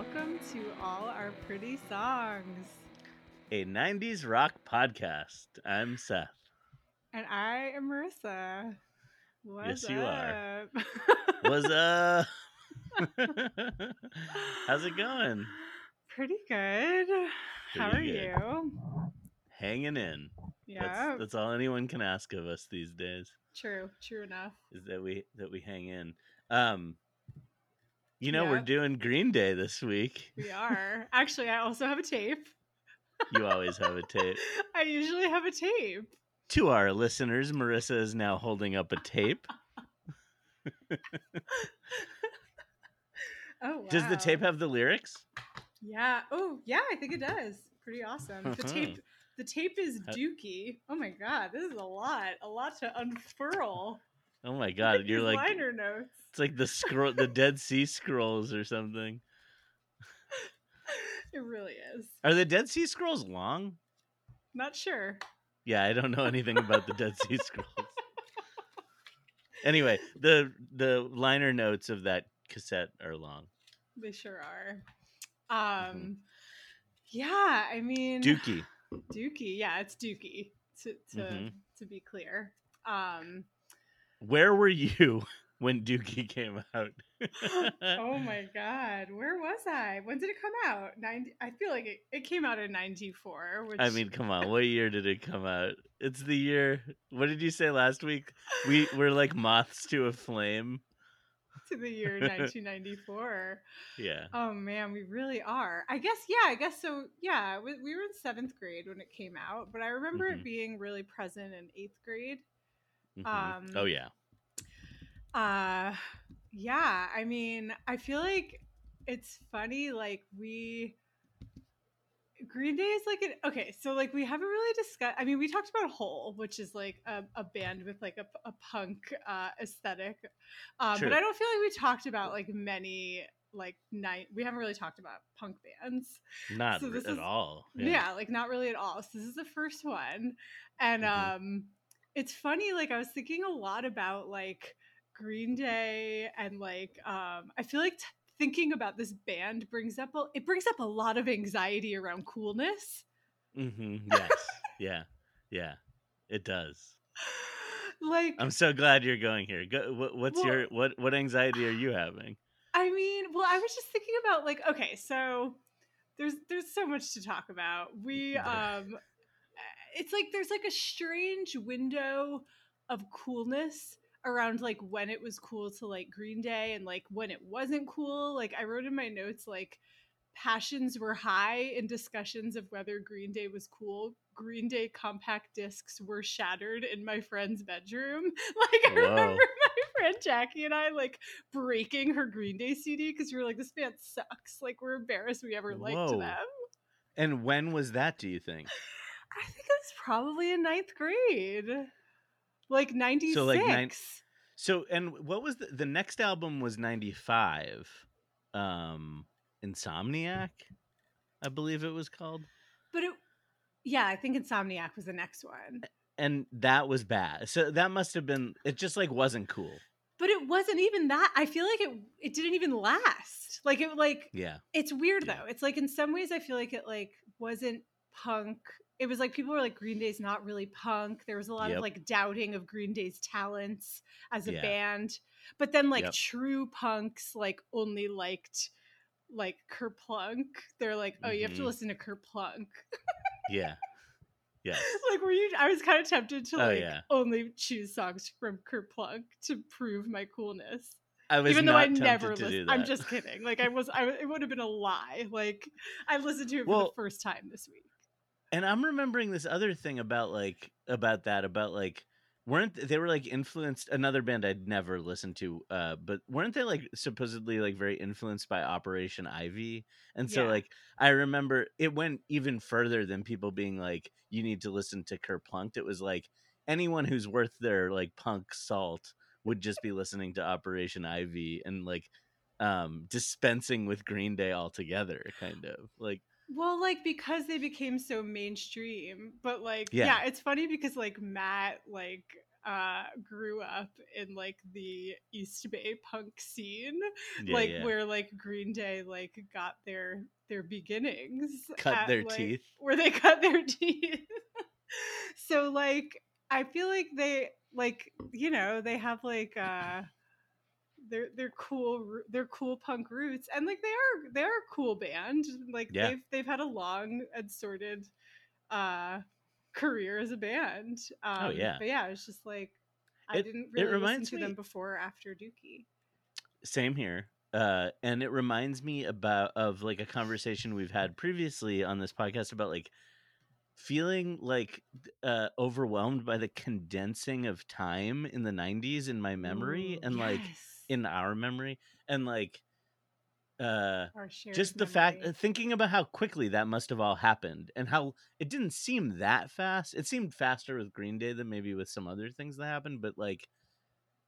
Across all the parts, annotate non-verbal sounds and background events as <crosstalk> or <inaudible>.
welcome to all our pretty songs. A 90s rock podcast. I'm Seth. And I am Marissa. What's Yes, you are. up? What's <laughs> up? How's it going? Pretty good. How are Pretty good. you? Hanging in. Yeah. That's, that's all anyone can ask of us these days True. True enough. is that we that we hang in. Um you know, we're doing Green Day this week. We are. Actually, I also have a tape. You always have a tape. <laughs> I usually have a tape. To our listeners, Marissa is now holding up a tape. <laughs> Oh, wow. Does the tape have the lyrics? Yeah. Oh, yeah. I think it does. Pretty awesome. The Uh-huh. tape. The tape is Dookie. Oh my god, this is a lot. A lot to unfurl. Oh my god, you're like liner notes. it's like the scroll the Dead Sea Scrolls or something. <laughs> It really is. Are the Dead Sea Scrolls long? Not sure. Yeah, I don't know anything about the Dead Sea Scrolls. <laughs> Anyway, the the liner notes of that cassette are long. They sure are. Um, Mhm. yeah. I mean, Dookie. <sighs> Dookie. Yeah, it's Dookie. To to Mhm. to be clear. Um. Where were you <laughs> when Dookie came out? oh <laughs> my God, where was I? When did it come out? Ninety. I feel like it, it came out in '94. Which I mean, come on, <laughs> what year did it come out? It's the year. What did you say last week? We we're like moths to a flame. to the year 1994. Yeah. Oh man, we really are. I guess yeah. I guess so. Yeah, we, we were in seventh grade when it came out, but I remember Mhm. it being really present in eighth grade. Mhm. Um, oh yeah. Uh, yeah. I mean, I feel like it's funny. Like we. Green Day is like an okay, so like we haven't really discussed. I mean, we talked about Hole, which is like a, a band with like a, a punk uh, aesthetic, um, but I don't feel like we talked about like many like night. We haven't really talked about punk bands. Not so this at is- all. Yeah. like not really at all. So this is the first one. And Mhm. um it's funny, like I was thinking a lot about like Green Day and like um I feel like t- thinking about this band brings up a, it brings up a lot of anxiety around coolness. mm-hmm Yes. yeah. Yeah. It does. <laughs> Like I'm so glad you're going here. Go, what, what's Well- your what what anxiety are you having? I mean, well, I was just thinking about like, okay, so there's there's so much to talk about. We <laughs> um it's like there's like a strange window of coolness around like when it was cool to like Green Day and like when it wasn't cool. Like I wrote in my notes like passions were high in discussions of whether Green Day was cool. Green Day compact discs were shattered in my friend's bedroom. <laughs> Like I oh, Whoa. remember my friend Jackie and I like breaking her Green Day CD because we were like, this band sucks. Like we're embarrassed we ever liked them. And when was that? Do you think? I think it was probably in ninth grade. Like 96. So, like, nine- So, and what was the the next album? Was ninety five, um, Insomniac, I believe it was called, but it, yeah, I think Insomniac was the next one. and that was bad. So that must have been. It just like wasn't cool. But it wasn't even that. I feel like it it didn't even last. Like it like Yeah. it's weird Yeah. though. It's like in some ways I feel like it like wasn't punk. It was like people were like Green Day's not really punk. There was a lot Yep. of like doubting of Green Day's talents as a Yeah. band. But then like Yep. true punks like only liked like Kerplunk. They're like, "Oh, you have to Mhm. listen to Kerplunk." Yeah. Yes. <laughs> like were you I was kind of tempted to Oh, like yeah. only choose songs from Kerplunk to prove my coolness. I was Even though I never listened. I'm just kidding. Like I was I it would have been a lie. Like I listened to it for Well- the first time this week. And I'm remembering this other thing about like about that about like weren't they were like influenced another band I'd never listened to uh but weren't they like supposedly like very influenced by Operation Ivy and so Yeah. like I remember it went even further than people being like you need to listen to Kerplunk it was like anyone who's worth their like punk salt would just be listening to Operation Ivy and like um dispensing with Green Day altogether kind of like Well, like because they became so mainstream, but like yeah. Yeah. it's funny because like Matt like uh grew up in like the East Bay punk scene, Yeah, like yeah. where like Green Day like got their their beginnings, Cut at, their like, teeth. where they <laughs> cut their teeth. so like I feel like they like you know they have like uh they're they're cool they're cool punk roots and like they are they're a cool band like Yeah. they've they've had a long and sorted uh career as a band um Oh, yeah. but yeah it's just like I It- didn't it really listen reminds to me- them before or after Dookie Same here. Uh, and it reminds me about of like a conversation we've had previously on this podcast about like feeling like uh overwhelmed by the condensing of time in the 90s in my memory Ooh, and like yes. In our memory and like uh just the fact memory. uh, thinking about how quickly that must have all happened and how it didn't seem that fast. It seemed faster with green day than maybe with some other things that happened but like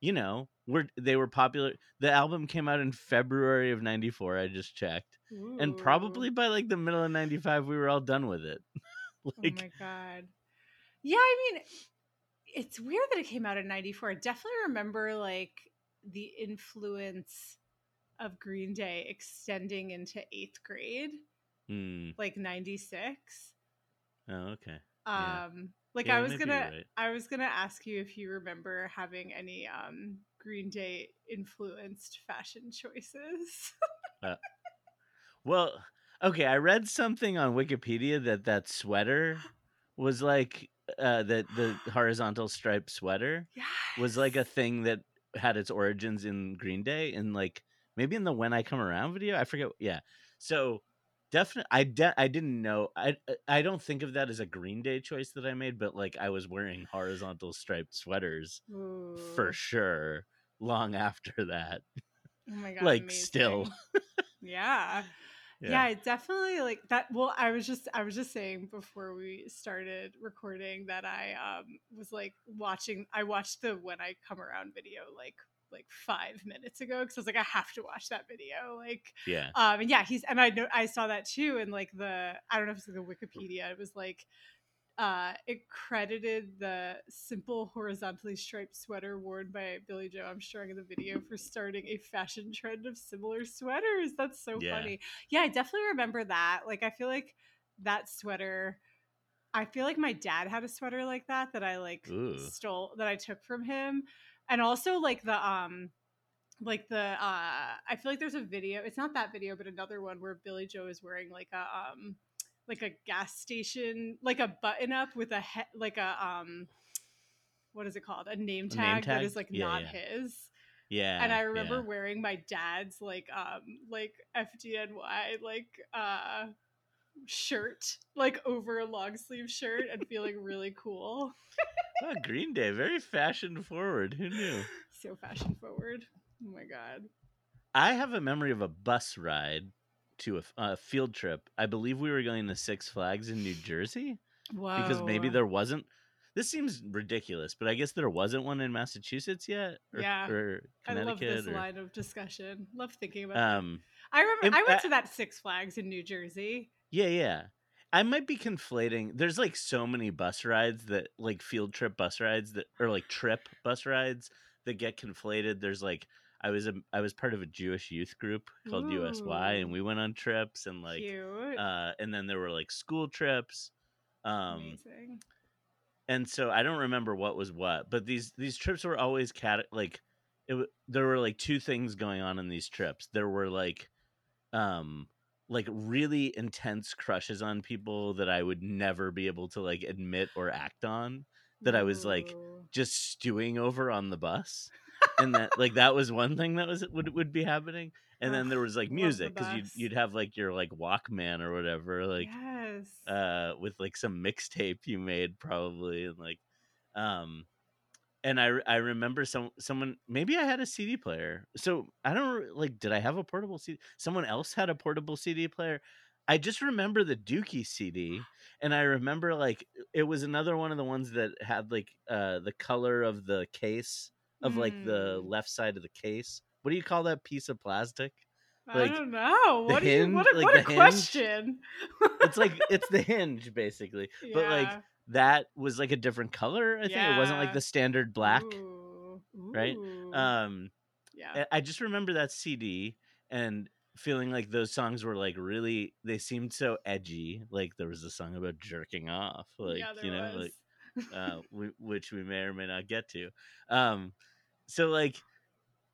you know we're they were popular the album came out in february of 94 i just checked and probably by like the middle of 95 we were all done with it. <laughs> Like oh my god. Yeah i mean it's weird that it came out in 94 i definitely remember like the influence of green day extending into eighth grade hmm, like 96 oh okay. Um like Yeah, i was gonna right. i was gonna ask you if you remember having any um green day influenced fashion choices. Well okay i read something on wikipedia that that sweater was like uh that the <gasps> horizontal striped sweater was like a thing that had its origins in Green Day and like maybe in the When I Come Around video. I forget. Yeah. So definitely, I de- I didn't know. I I don't think of that as a Green Day choice that I made, but like I was wearing horizontal striped sweaters Ooh. for sure. Long after that, oh my <laughs> god like, still. amazing. Yeah yeah. it definitely like that well i was just i was just saying before we started recording that i um was like watching i watched the when i come around video like like five minutes ago because i was like i have to watch that video like yeah. um and yeah he's and i know i saw that too and like the i don't know if it's like the wikipedia it was like uh it credited the simple horizontally striped sweater worn by billie joe armstrong in the video for starting a fashion trend of similar sweaters that's so Yeah. funny yeah i definitely remember that like i feel like that sweater i feel like my dad had a sweater like that that i like Ooh. stole that i took from him and also like the um like the uh i feel like there's a video it's not that video but another one where billy joe is wearing like a um like a gas station like a button up with a he- like a um what is it called a name tag, that tag? is like Yeah, not yeah. his Yeah. and i remember yeah. wearing my dad's like um like fdny like uh shirt like over a long sleeve shirt and feeling really cool <laughs> Oh, Green Day, very fashion forward. Who knew? so fashion forward oh my god I have a memory of a bus ride to a field trip. I believe we were going to Six Flags in New Jersey wow because maybe there wasn't. This seems ridiculous, but I guess there wasn't one in Massachusetts yet, or, Yeah. or I love this or, line of discussion. Love thinking about that. um, I remember im- I went uh, to that Six Flags in New Jersey. yeah, yeah. I might be conflating. There's like so many bus rides that, like field trip bus rides that, or like trip bus rides that get conflated. There's like I was a I was part of a Jewish youth group called USY, and we went on trips and like uh, and then there were like school trips um Amazing. and so i don't remember what was what but these these trips were always cat like it there were like two things going on in these trips. There were like um like really intense crushes on people that i would never be able to like admit or act on that I was, like, just stewing over on the bus and that like that was one thing that was would would be happening and then there was like music because you'd, you'd have like your like walkman or whatever like yes. uh with like some mixtape you made probably and like um and I, I remember some someone maybe I had a CD player. So I don't like did I have a portable CD? Someone else had a portable CD player. I just remember the Dookie CD <gasps> and I remember like it was another one of the ones that had like uh the color of the case of like the Mm. left side of the case. What do you call that piece of plastic? I don't know. What do you what a, like what a hinge? question. it's like <laughs> it's the hinge basically. But like that was like a different color. I think it wasn't like the standard black. Ooh. right? Um, yeah. I- just remember that CD and feeling like those songs were like really. They seemed so edgy. Like there was a song about jerking off. Like yeah, you know, was. like <laughs> uh, we, which we may or may not get to. Um, so like,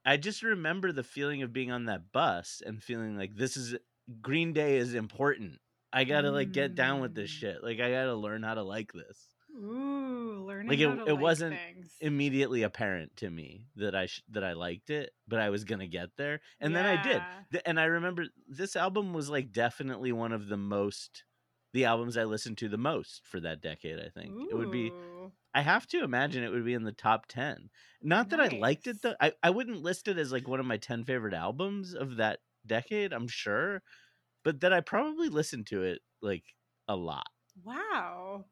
I just remember the feeling of being on that bus and feeling like this is Green Day is important. I gotta like get down with this Mm. shit. Like I gotta learn how to like this. Ooh, learning Like, it- how to it like wasn't things. Immediately apparent to me that I sh- that I liked it, but I was gonna get there, and then I did. Th- And I remember this album was like definitely one of the most the albums I listened to the most for that decade. I think it would be Ooh. I have to imagine it would be in the top 10. Not that I liked it though. I, I wouldn't list it as like one of my 10 favorite albums of that decade, I'm sure. But that I probably listened to it like a lot. Wow.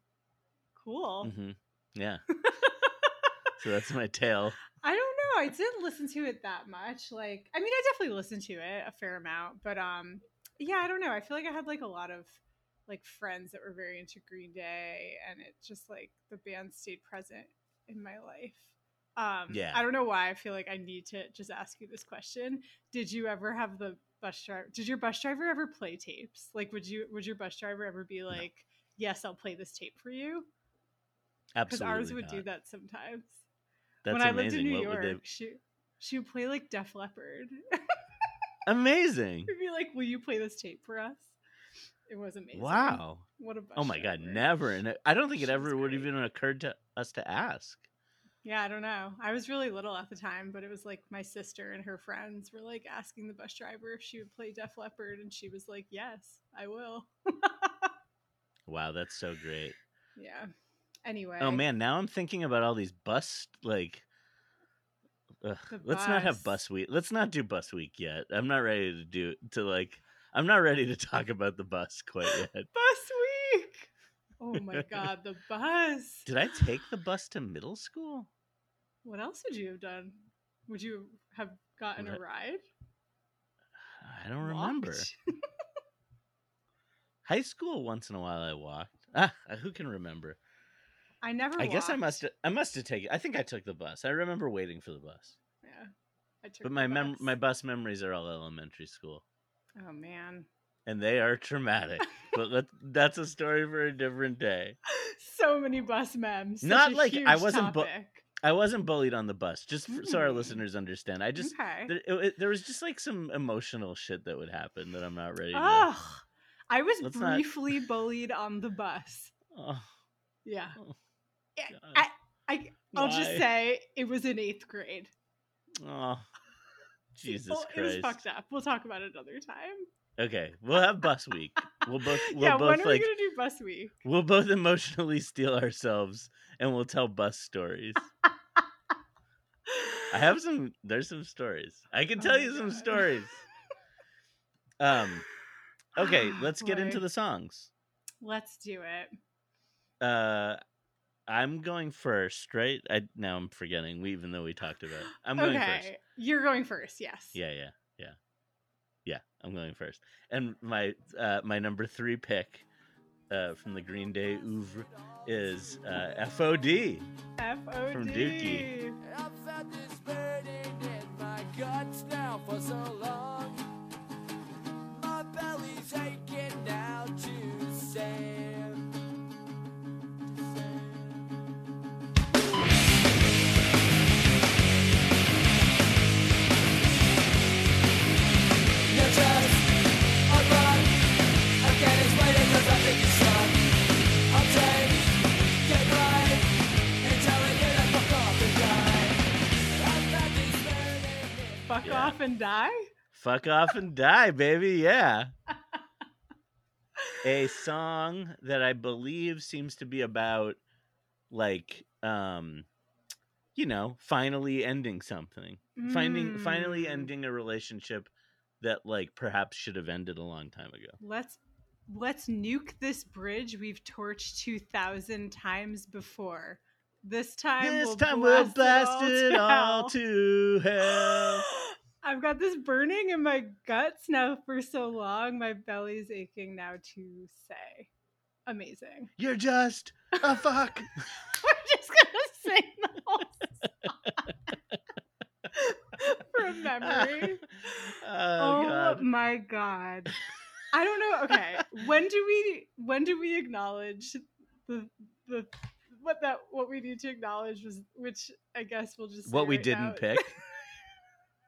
Cool. hmm Yeah. <laughs> so that's my tale. I don't know. I didn't listen to it that much. Like, I mean, I definitely listened to it a fair amount, but um, yeah, I don't know. I feel like I had like a lot of like friends that were very into Green Day, and it just like the band stayed present in my life. Um, Yeah. I don't know why. I feel like I need to just ask you this question. Did you ever have the bus driver? Did your bus driver ever play tapes? Like, would you? Would your bus driver ever be like, "Yes, I'll play this tape for you"? Absolutely, because ours would do that sometimes That's when I amazing. lived in New what York, would they she she would play like Def Leppard. <laughs> Amazing. We'd be like, "Will you play this tape for us?" It was amazing. Wow. What a bus Oh my god, driver. never. And I don't think it ever would great. even occurred to us to ask. Yeah, I don't know. I was really little at the time, but it was like my sister and her friends were like asking the bus driver if she would play Def Leppard, and she was like, "Yes, I will." <laughs> Wow, that's so great. yeah. Oh, anyway. Oh man, now I'm thinking about all these bus like. Ugh, let's not have bus week. Let's not do bus week yet. I'm not ready to do to like. I'm not ready to talk about the bus quite yet. Bus week. Oh my <laughs> god, the bus. Did I take the bus to middle school? What else would you have done? Would you have gotten a ride? I don't remember. <laughs> High school, once in a while, I walked. Ah, who can remember? I never. I guess I must. I must have taken. I think I took the bus. I remember waiting for the bus. Yeah, I took. But my mem- my bus memories are all elementary school, Oh man, and they are traumatic. but let, <laughs> that's a story for a different day. so many bus memes. Not like- I wasn't bu- I wasn't bullied on the bus. Just for, so our Mm. listeners understand, I just okay. there, it, it- there was just like some emotional shit that would happen that I'm not ready to. I was Let's not- briefly bullied on the bus. Oh, Yeah. Oh, I, I, I'll just say it was in eighth grade. oh, Jesus Well, It was fucked up. We'll talk about it another time. Okay, we'll have bus week. We'll both <laughs> we'll yeah, both when are we gonna do bus week? we'll both emotionally steel ourselves and we'll tell bus stories. I have some. There's some stories. I can Oh tell you some stories. <laughs> Um. Okay, Ah, let's get into the songs. Let's do it. Uh, I'm going first, right? I now I'm forgetting. We even though we talked about. It. I'm going okay, first. you're going first. Yes. Yeah, yeah, yeah, yeah. I'm going first. And my uh, my number three pick uh, from the Green Day oeuvre is uh, FOD. F O D. From Dookie. I've felt this burning in my guts now for so long. My belly's aching now to say. Fuck Yeah. off and die. Fuck off and die, baby. Yeah. <laughs> A song that I believe seems to be about like um you know, finally ending something. Finding finally Mm. ending a relationship that like perhaps should have ended a long time ago. Let's let's nuke this bridge we've torched two thousand times before. This time, this we'll time blast we'll blast it it all all to hell. <laughs> I've got this burning in my guts now for so long. My belly's aching now to say. Amazing. You're just a fuck. <laughs> We're just gonna sing <laughs> the whole song <laughs> from memory. oh, Oh, god. my god. I don't know. Okay, when do we when do we acknowledge the the what that what we need to acknowledge was which I guess we'll just What we right didn't now. pick.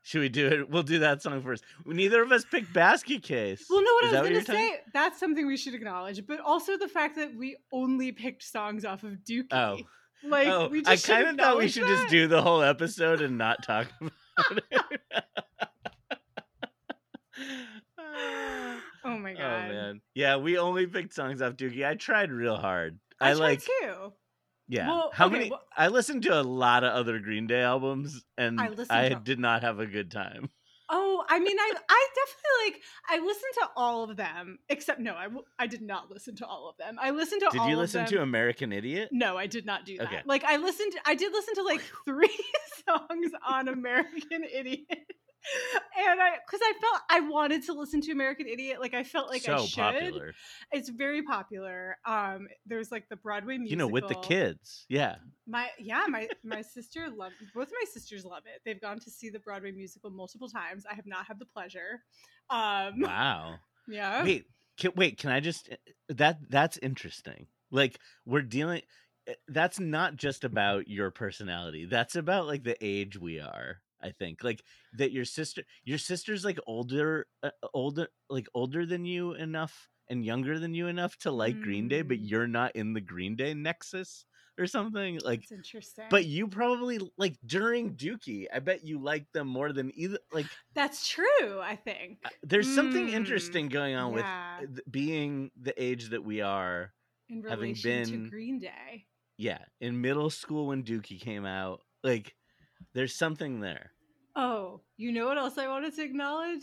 Should we do it? We'll do that song first. Neither of us picked Basket Case. Well, no, what Is I was gonna talking- say that's something we should acknowledge, but also the fact that we only picked songs off of Dookie. Oh. like oh, we I kind of thought we should just do the whole episode and not talk about it. Oh my god. <laughs> Oh god. man, yeah, we only picked songs off Dookie. I tried real hard. I, I, like, too. Yeah. Well, How okay, many? well- I listened to a lot of other Green Day albums, and I I, to- did not have a good time. Oh, I mean, I I definitely like I listened to all of them except no, I I did not listen to all of them. I listened to Did you listen to American Idiot? No, I did not do that. Okay. Like I listened I did listen to like 3 <laughs> songs on American Idiot. And I cuz I felt I wanted to listen to American Idiot like I felt like so I should. popular. It's very popular. Um there's like the Broadway musical. You know, with the kids. Yeah. My yeah, my my sister love both my sisters love it. They've gone to see the Broadway musical multiple times. I have not had the pleasure. Um Wow. <laughs> yeah. Wait, can, wait. Can I just? That that's interesting. Like we're dealing. eh, That's not just about your personality. That's about like the age we are. I think like that. Your sister, your sister's like older, uh, older, like older than you enough and younger than you enough to like Green Day, but Mm. you're not in the Green Day nexus or something. Like That's interesting. But you probably like during Dookie, I bet you liked them more than either. Like, that's true, I think. uh, there's something Mm, interesting going on with yeah. uh, th- being the age that we are. In having been- to Green Day. Yeah, in middle school when Dookie came out, like, there's something there. Oh, you know what else I wanted to acknowledge?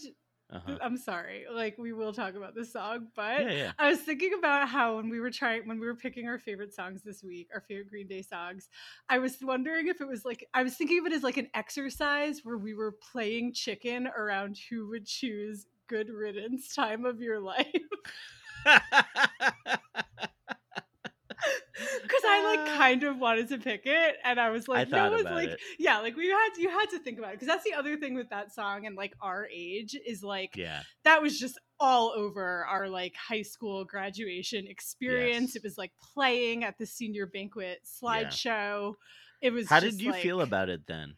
Uh-huh. I'm sorry. Like we will talk about this song, but Yeah, yeah. I was thinking about how when we were trying when we were picking our favorite songs this week, our favorite Green Day songs, I was wondering if it was like I was thinking of it as like an exercise where we were playing chicken around who would choose good riddance time of your life. <laughs> <laughs> Because I like Ah. kind of wanted to pick it, and I was like, thought no, about like, it. yeah, like we had you had to think about it because that's the other thing with that song and like our age is like yeah, that was just all over our like high school graduation experience. Yes. It was like playing at the senior banquet slideshow. It was. How did you feel about it then?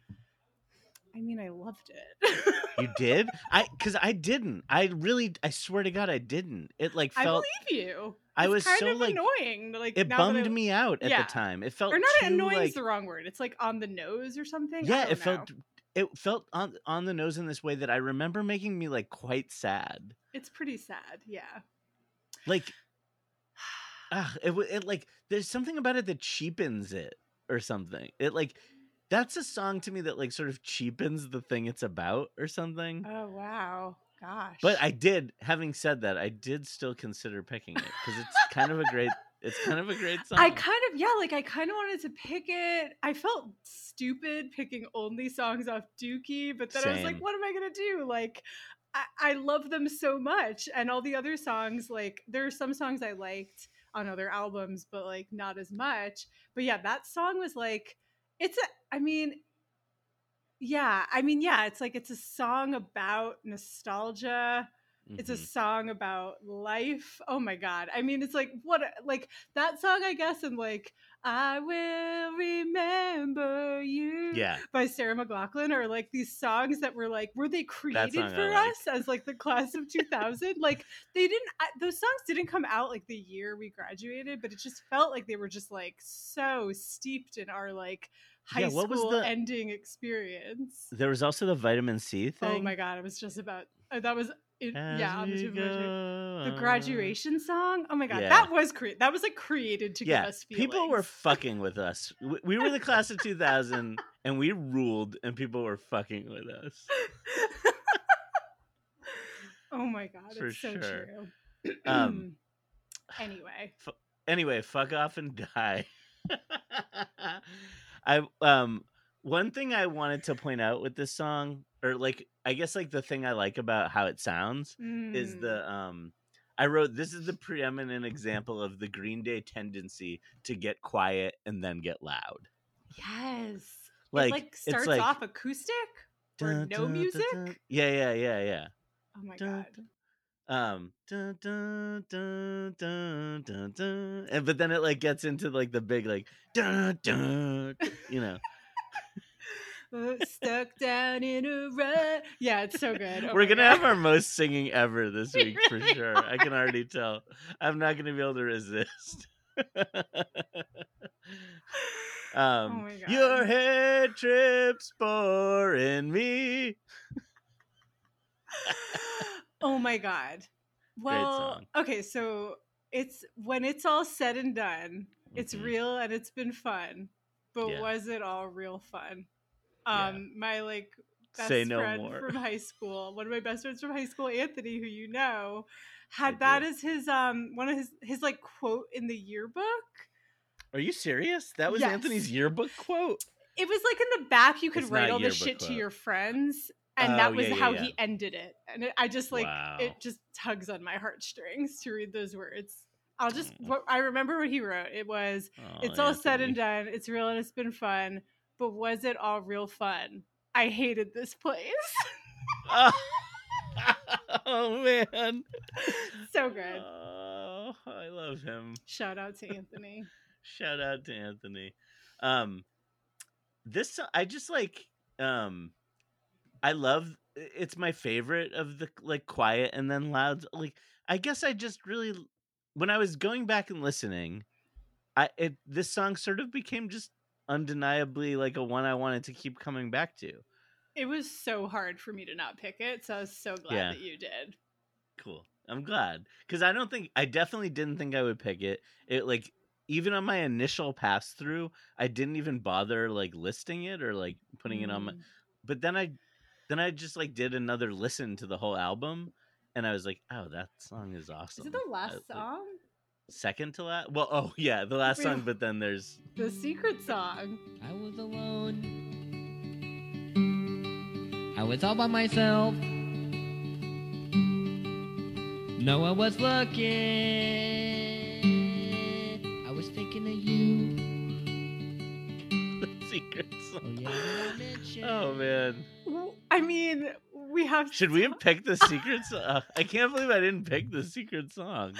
I mean, I loved it. You did? <laughs> I because I didn't. I really, I swear to God, I didn't. It like felt. I believe you. I It's was kind so, of like- annoying. Like It bummed I- me out at Yeah. the time. It felt Or not too, annoying like, is the wrong word. It's like on the nose or something. Yeah it felt it felt on on the nose in this way that i remember making me like quite sad It's pretty sad. Yeah. like <sighs> ah, it, it like there's something about it that cheapens it or something it like that's a song to me that like sort of cheapens the thing it's about or something Oh wow. Gosh. but i did having said that i did still consider picking it because it's kind of a great it's kind of a great song I kind of yeah, like I kind of wanted to pick it. I felt stupid picking only songs off Dookie, but then I was like, what am I gonna do? Like, I, I love them so much, and all the other songs, like there are some songs I liked on other albums, but like not as much. But yeah, that song was like, it's a. I mean, yeah, I mean, yeah, it's like it's a song about nostalgia it's a Mhm. song about life. Oh my god. I mean it's like what like that song i guess and like i will remember you yeah. by sarah mclachlan are like these songs that were like were they created for like. us as like the class of 2000 like they didn't those songs didn't come out like the year we graduated but it just felt like they were just like so steeped in our like high Yeah, what was school the- ending experience. There was also the vitamin c thing. oh my god i was just about uh, that was it, yeah on the we tip of my tongue go the graduation song. Oh my god, Yeah. that was cre- that was like created to yeah, give us feelings. people were fucking with us. W- We were the class of 2000, <laughs> and we ruled, and people were fucking with us. <laughs> oh my god, For it's so sure. true. Um, <clears throat> anyway, Anyway, fuck off and die. <laughs> I um, one thing I wanted to point out with this song, or like I guess like the thing I like about how it sounds is Mm. the um I wrote this is the preeminent example of the Green Day tendency to get quiet and then get loud. yes. Like, it like it's starts like, off acoustic or dun, no dun, dun, music. dun. Yeah, yeah, yeah, yeah. Oh my Dun, god. dun. Um, dun, dun, dun, dun, dun, dun. and but then it like gets into like the big like dun, dun, dun, you know. Stuck down in a rut. Yeah, it's so good. Oh We're gonna God. have our most singing ever this We <laughs> week for really sure. I can already tell. I'm not gonna be able to resist. <laughs> um, my your head trips boring me. <gasps> oh my god. Well, okay, so it's when it's all said and done, it's Mhm. real and it's been fun. But Yeah. was it all real fun? Yeah. Um my like best Say no friend more. from high school, one of my best friends from high school, Anthony, who you know, had I that do. as his um one of his his like quote in the yearbook. Are you serious? That was Yes. Anthony's yearbook quote. It was like in the back you could It's write all the shit to your friends. And Oh, that was yeah, yeah, how yeah. he ended it. And it, I just like Wow. it just tugs on my heartstrings to read those words. I'll just what I remember what he wrote. It was Oh, it's all said and done. It's real and it's been fun. But was it all real fun? I hated this place. <laughs> oh man. so good. Oh, I love him. Shout out to <laughs> Anthony. Shout out to Anthony. Um this I just like um I love it's my favorite of the like quiet and then loud like I guess I just really when I was going back and listening I it this song sort of became just undeniably like a one I wanted to keep coming back to. It was so hard for me to not pick it, so I was so glad Yeah. that you did. Cool. I'm glad because I don't think I definitely didn't think I would pick it. It like even on my initial pass through, I didn't even bother like listing it or like putting it on my. Mm. But then I, then I just like did another listen to the whole album, and I was like, oh, that song is awesome. Is it the last like, song? Second to last? Well, oh <laughs> yeah, the last song. But then there's <laughs> The secret song. I was alone. I was all by myself. No one was looking. I was thinking of you. <laughs> the secret Oh song. yeah, I? Oh man, I mean, we have. should we have picked the secret song? Uh, I can't believe I didn't pick the secret song.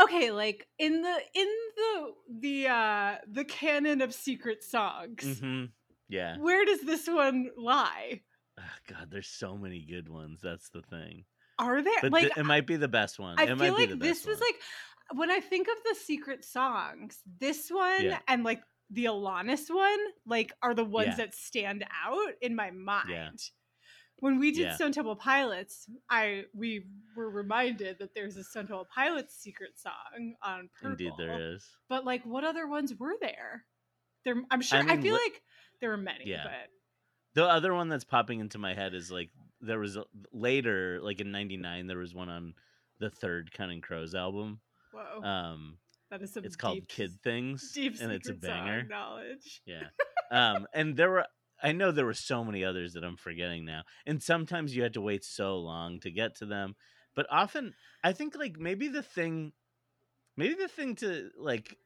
Okay like in the in the the uh the canon of secret songs mm-hmm. Yeah. where does this one lie Ah, God, there's so many good ones. That's the thing. are there But like th- it might be the best one. i it feel might be the like best this was one. like when i think of the secret songs this one Yeah. and like the alanis one like are the ones Yeah. that stand out in my mind Yeah. When we did Yeah. stone temple pilots i we were reminded that there's a stone temple pilots secret song on purple Indeed, there is. But like, what other ones were there? There, I'm sure. I, mean, feel li- like there were many. Yeah. But The other one that's popping into my head is like there was a, later, like in '99, there was one on the third Counting Crows album. whoa, Um, that is some. it's called Kid Things, Deep and it's a banger. knowledge. Yeah. Um, and there were, I know there were so many others that I'm forgetting now. And sometimes you had to wait so long to get to them. But often, I think like maybe the thing, maybe the thing to like,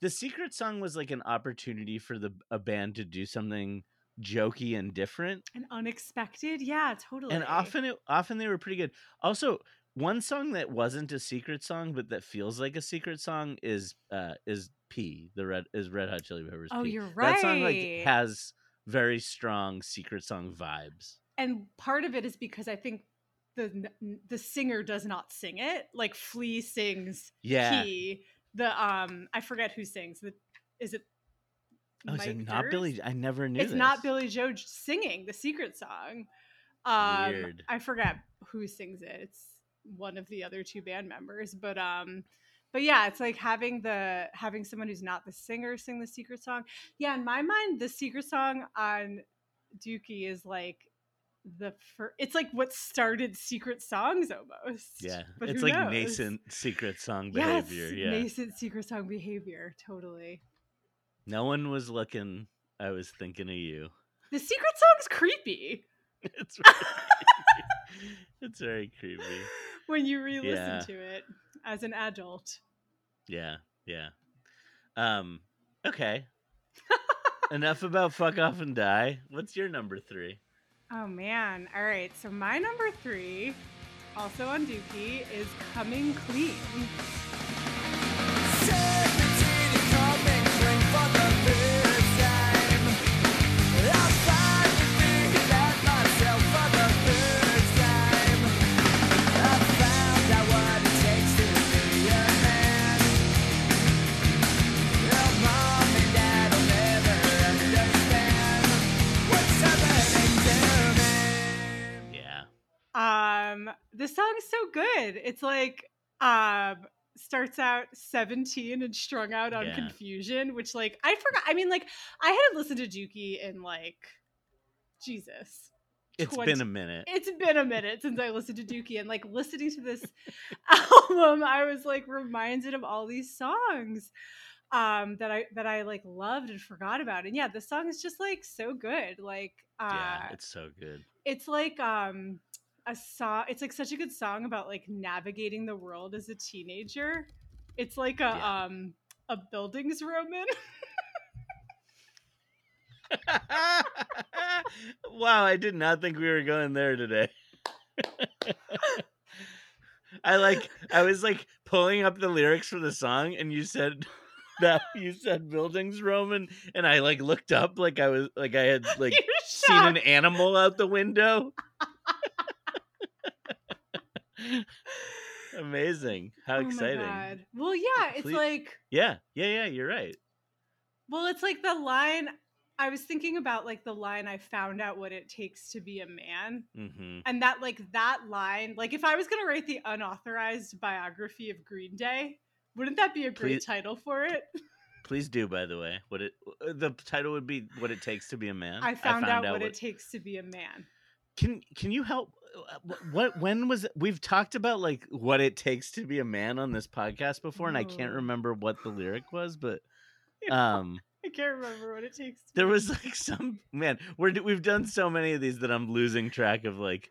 the secret song was like an opportunity for the a band to do something jokey and different. And unexpected, yeah, totally. And often, it, often they were pretty good. Also, one song that wasn't a secret song but that feels like a secret song is uh is P the red is Red Hot Chili Peppers. oh, P. you're right. That song like has very strong secret song vibes. and part of it is because I think the the singer does not sing it. Like Flea sings Yeah. he. The um, I forget who sings. The is it? Oh, is it not Durst? Billy? I never knew. it's not. Billie Joe singing the secret song. Um, Weird. I forget who sings it. It's one of the other two band members, but um, but yeah, it's like having the having someone who's not the singer sing the secret song. Yeah, in my mind, the secret song on Dookie is like the fir- it's like what started secret songs almost. Yeah, But it's like knows? nascent secret song Yes, behavior. Yeah, nascent secret song behavior. Totally. no one was looking. I was thinking of you. The secret song's creepy <laughs> It's creepy. <laughs> It's very creepy. when you re-listen Yeah. to it as an adult. Yeah, yeah. Um, okay. <laughs> Enough about fuck off and die. What's your number three? Oh man. All right. So my number three, also on Dookie, is Coming Clean. Um, the song is so good. It's like um starts out 17 and strung out on Yeah. confusion, which like I forgot. I mean, like I hadn't listened to Dookie in like Jesus. It's 20 been a minute. It's been a minute since I listened to Dookie, and like listening to this <laughs> album, I was like reminded of all these songs um that I that I like loved and forgot about. And yeah, the song is just like so good. Like uh yeah, it's so good. it's like um a song it's like such a good song about like navigating the world as a teenager. It's like a Yeah. um a Bildungsroman. <laughs> wow, I did not think we were going there today. <laughs> I like I was like pulling up the lyrics for the song and you said <laughs> that you said Bildungsroman and I like looked up like I was like I had like seen an animal out the window. <laughs> Amazing. How Oh my exciting. God. Well, yeah, it's Please- like Yeah, yeah, yeah, you're right. Well, it's like the line I was thinking about like the line I found out what it takes to be a man. hmm And that like that line, like if I was going to write the unauthorized biography of Green Day, wouldn't that be a great Please- title for it? Please do, by the way. What it uh, the title would be "What It Takes to Be a Man." I found, out, what, it takes to be a man. Can Can you help? Uh, wh- What when was? We've talked about like what it takes to be a man on this podcast before, and I can't Oh. remember what the lyric was, but <laughs> um, I can't remember what it takes. To there was like some man. we're, we've done so many of these that I'm losing track of like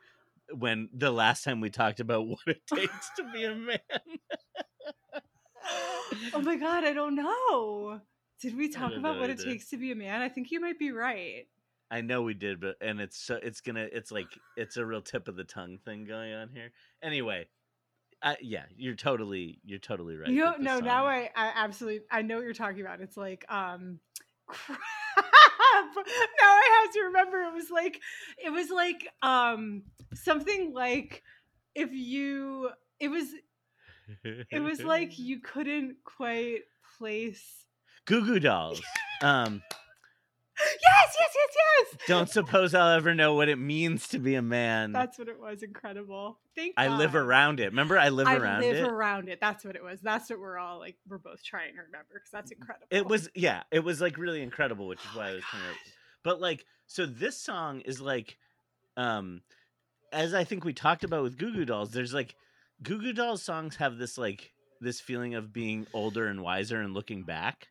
when the last time we talked about <laughs> what it takes to be a man. oh my god, I don't know. Did we talk about what it takes to be a man? I think you might be right. I know we did, but and it's so it's gonna it's like it's a real tip of the tongue thing going on here. Anyway, I, yeah, you're totally you're totally right. You no, now. I, I absolutely I know what you're talking about. It's like um <laughs> crap. now I have to remember it was like it was like um something like if you it was it was like <laughs> you couldn't quite place Goo Goo Dolls. <laughs> Um, Yes, yes, yes, yes. don't suppose I'll ever know what it means to be a man. That's what it was. Incredible. Thank I live around it. Remember, I live I around live it. around it. That's what it was. That's what we're all like. We're both trying to remember because that's incredible. It was yeah, it was like really incredible, which is Oh why I was kind of. But like, so this song is like, um, as I think we talked about with Goo Goo Dolls. There's like, Goo Goo Dolls songs have this like this feeling of being older and wiser and looking back,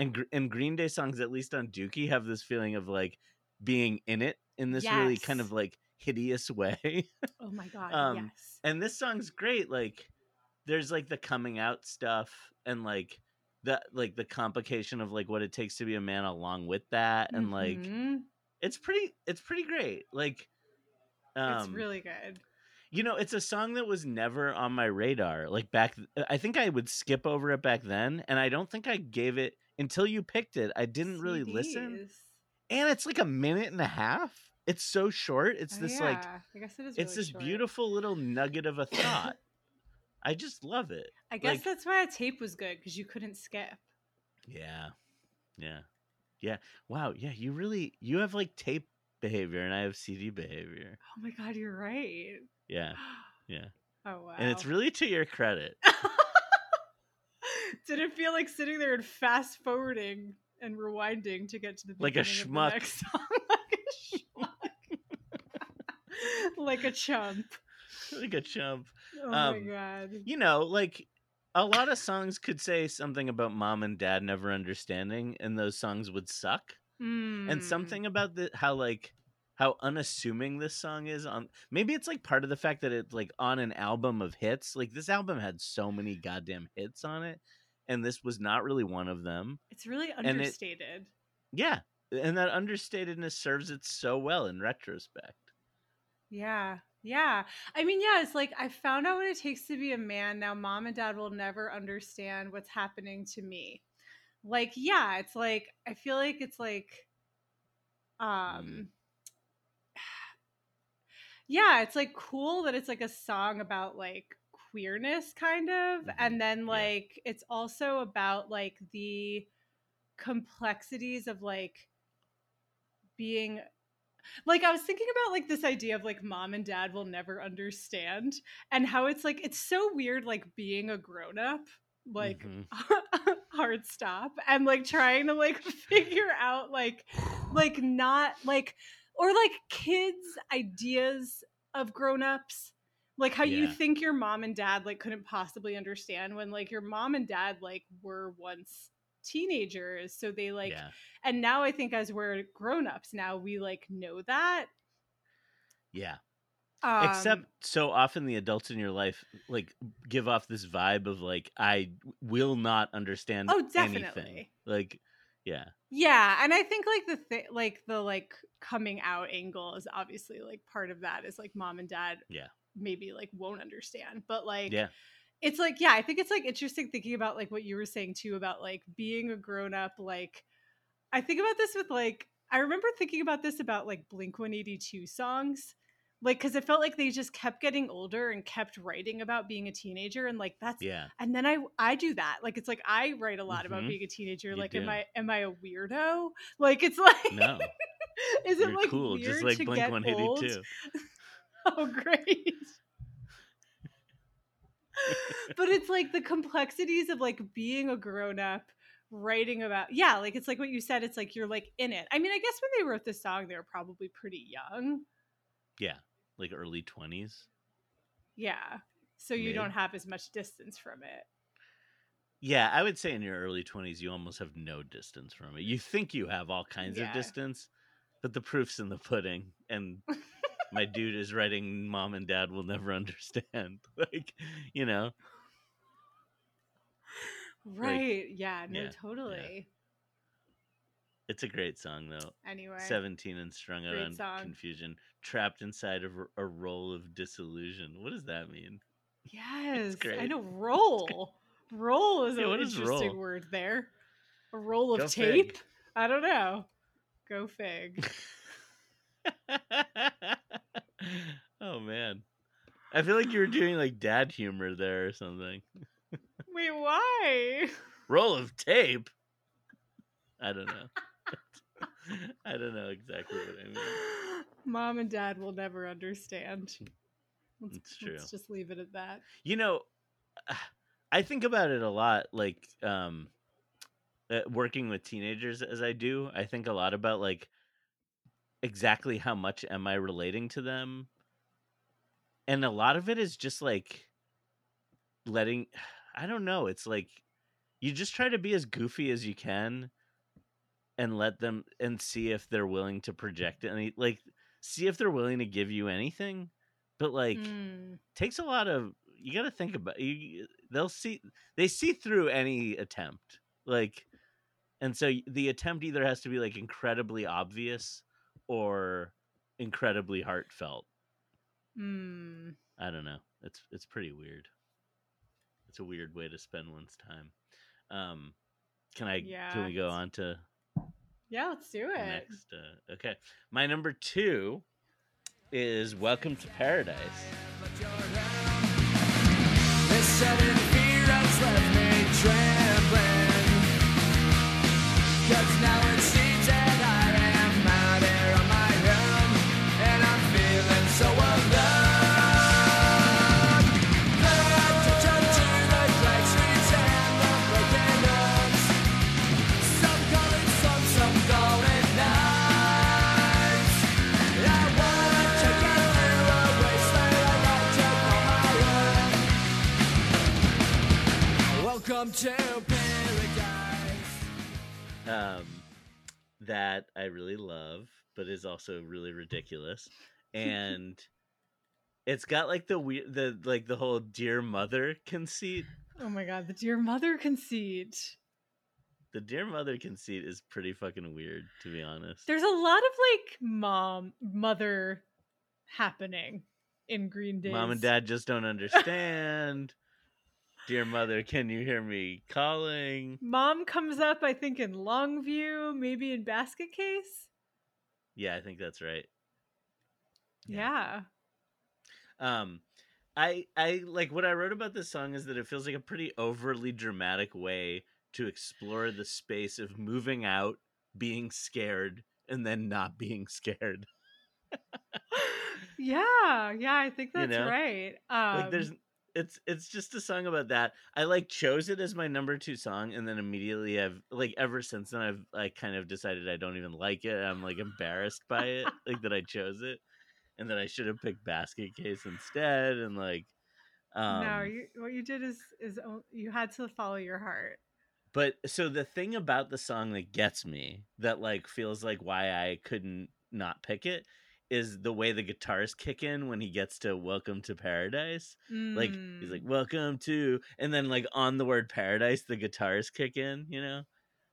and and Green Day songs, at least on Dookie, have this feeling of like being in it in this really kind of like hideous way. Oh my <laughs> god. Um, yes. and this song's great like there's like the coming out stuff and like the like the complication of like what it takes to be a man along with that and like Mhm. it's pretty it's pretty great like um it's really good. you know it's a song that was never on my radar like back i think i would skip over it back then and i don't think i gave it until you picked it i didn't really listen and it's like a minute and a half it's so short it's Oh, this like. I guess it is. it's really this short. beautiful little nugget of a thought <coughs> i just love it I guess like- that's why a tape was good because you couldn't skip. Yeah. Yeah. Yeah. Wow. Yeah. You really, you have like tape behavior and I have CD behavior. Oh my god, you're right. Yeah. <gasps> Yeah. Oh wow. And it's really to your credit. <laughs> Did it feel like sitting there and fast forwarding and rewinding to get to the Like a beginning of the schmuck. next song? <laughs> like a schmuck. <laughs> like a chump. like a chump. Oh my Um, god. You know, like a lot of songs could say something about mom and dad never understanding and those songs would suck. and Mm. something about the how like how unassuming this song is on maybe it's like part of the fact that it's like on an album of hits like this album had so many goddamn hits on it and this was not really one of them It's really it- understated. yeah and that understatedness serves it so well in retrospect Yeah. Yeah. I mean, yeah, it's like I found out what it takes to be a man. Now mom and dad will never understand what's happening to me. Like, yeah, it's like I feel like it's like um <sighs> Yeah, it's like cool that it's like a song about like queerness kind of Mhm. and then Yeah. like it's also about like the complexities of like being like I was thinking about like this idea of like mom and dad will never understand and how it's like it's so weird like being a grown up like Mhm. <laughs> hard stop and like trying to like <laughs> figure out like like not like or like kids ideas of grown-ups like how you think your mom and dad like couldn't possibly understand when like your mom and dad like were once teenagers so they like yeah. and now i think as we're grown-ups now we like know that. Yeah. Um, except so often the adults in your life like give off this vibe of like i will not understand Oh, anything. definitely. like yeah. Yeah and i think like the thing like the like coming out angle is obviously like part of that is like mom and dad Yeah. Maybe like won't understand but like yeah it's like yeah i think it's like interesting thinking about like what you were saying too about like being a grown up like i think about this with like i remember thinking about this about like blink 182 songs like because it felt like they just kept getting older and kept writing about being a teenager and like that's yeah and then i i do that like it's like i write a lot about Mhm. being a teenager You like do. am i am i a weirdo like it's like no <laughs> is it you're like cool weird just like blink 182 old? <laughs> oh great. <laughs> But it's like the complexities of like being a grown-up writing about yeah like it's like what you said it's like you're like in it. I mean i guess when they wrote this song they were probably pretty young. Yeah like early 20s yeah so you Mid. don't have as much distance from it. Yeah i would say in your early 20s you almost have no distance from it. You think you have all kinds Yeah. of distance but the proof's in the pudding and <laughs> my dude is writing mom and dad will never <laughs> understand <laughs> like you know? Right yeah no yeah, yeah. totally. It's a great song though. Anyway. 17 and strung out on song. confusion trapped inside of a- roll of disillusion. What does that mean? Yes i know <laughs> roll. Roll is Yeah, an what is interesting roll? word there. A roll of Go tape? fig. i don't know. Go fig oh man. I feel like you were doing like dad humor there or something. Wait why? <laughs> Roll of tape? I don't know. <laughs> I don't know exactly what i mean. Mom and dad will never understand. Let's, It's true. let's just leave it at that. you know <sighs> i think about it a lot like um uh, working with teenagers as i do. I think a lot about like exactly how much am i relating to them? And a lot of it is just like letting <sighs> i don't know it's like you just try to be as goofy as you can and let them and see if they're willing to project any like see if they're willing to give you anything but like Mm, takes a lot of you got to think about you they'll see they see through any attempt like and so the attempt either has to be like incredibly obvious or incredibly heartfelt mm. i don't know it's it's pretty weird it's a weird way to spend one's time um can i Yeah, can we go on to Yeah, let's do it. next uh, okay my number two is welcome to paradise This sudden fear has left me trembling. Welcome to paradise. um that I really love, but is also really ridiculous. And <laughs> it's got like the weird the like the whole dear mother conceit. Oh my god, the dear mother conceit. The dear mother conceit is pretty fucking weird, to be honest. There's a lot of like mom, mother happening in Green Day. Mom and dad just don't understand. Dear mother, can you hear me calling? Mom comes up, I think, in Longview, maybe in Basket Case. Yeah, I think that's right. Yeah. Um I I like what I wrote about this song is that it feels like a pretty overly dramatic way to explore the space of moving out, being scared, and then not being scared. <laughs> Yeah, yeah, I think You that's know? right. Um, like there's it's it's just a song about that. I like chose it as my number 2 song and then immediately I've like ever since then I've I kind of decided I don't even like it. I'm like embarrassed by it like that I <laughs> chose it and that I should have picked Basket Case instead and like um no, you, what you did is is you had to follow your heart. But so the thing about the song that gets me, that like feels like why I couldn't not pick it, is the way the guitars kick in when he gets to "Welcome to Paradise." Like he's like Mm, "Welcome to," and then like on the word "paradise," the guitars kick in. You know?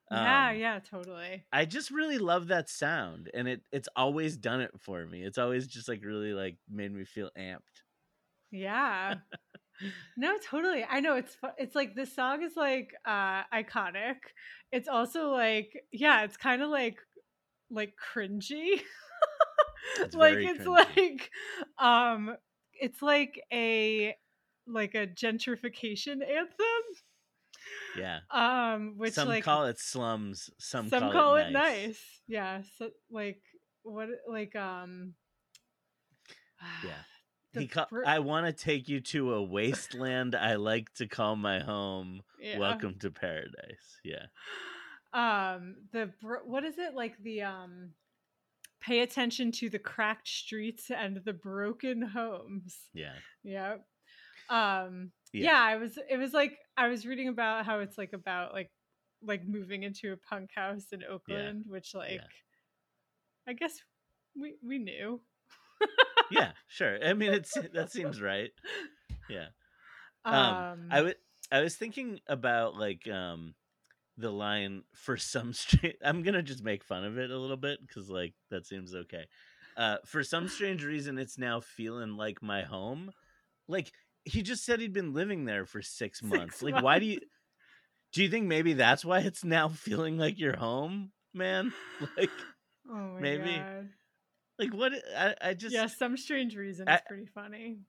yeah, Um, yeah, totally. I just really love that sound, and it it's always done it for me. It's always just like really like made me feel amped. Yeah. <laughs> No, totally. I know it's it's like this song is like uh iconic. It's also like yeah, it's kind of like like cringy. <laughs> It's like it's <laughs> cringy. like um it's like a like a gentrification anthem. Yeah. Um which some like call it slums. Some, some call, it nice. Yeah, so like what like um <sighs> Yeah. he br- I want to take you to a wasteland I like to call my home. yeah. Welcome to paradise. Yeah. um the what is it like the um pay attention to the cracked streets and the broken homes Yeah. yeah um Yeah. yeah. i was it was like i was reading about how it's like about like like moving into a punk house in oakland which like i guess we we knew Yeah, sure. I mean it's <laughs> that seems right. Yeah. um, Um, I would I was thinking about like um the line for some <laughs> strange I'm to just make fun of it a little bit cuz like that seems okay. Uh for some strange reason it's now feeling like my home. Like he just said he'd been living there for 6 months. Six like why do you Do you think maybe that's why it's now <laughs> feeling like your home, man? <laughs> Like oh my maybe god like what I I just yeah some strange reason it's pretty funny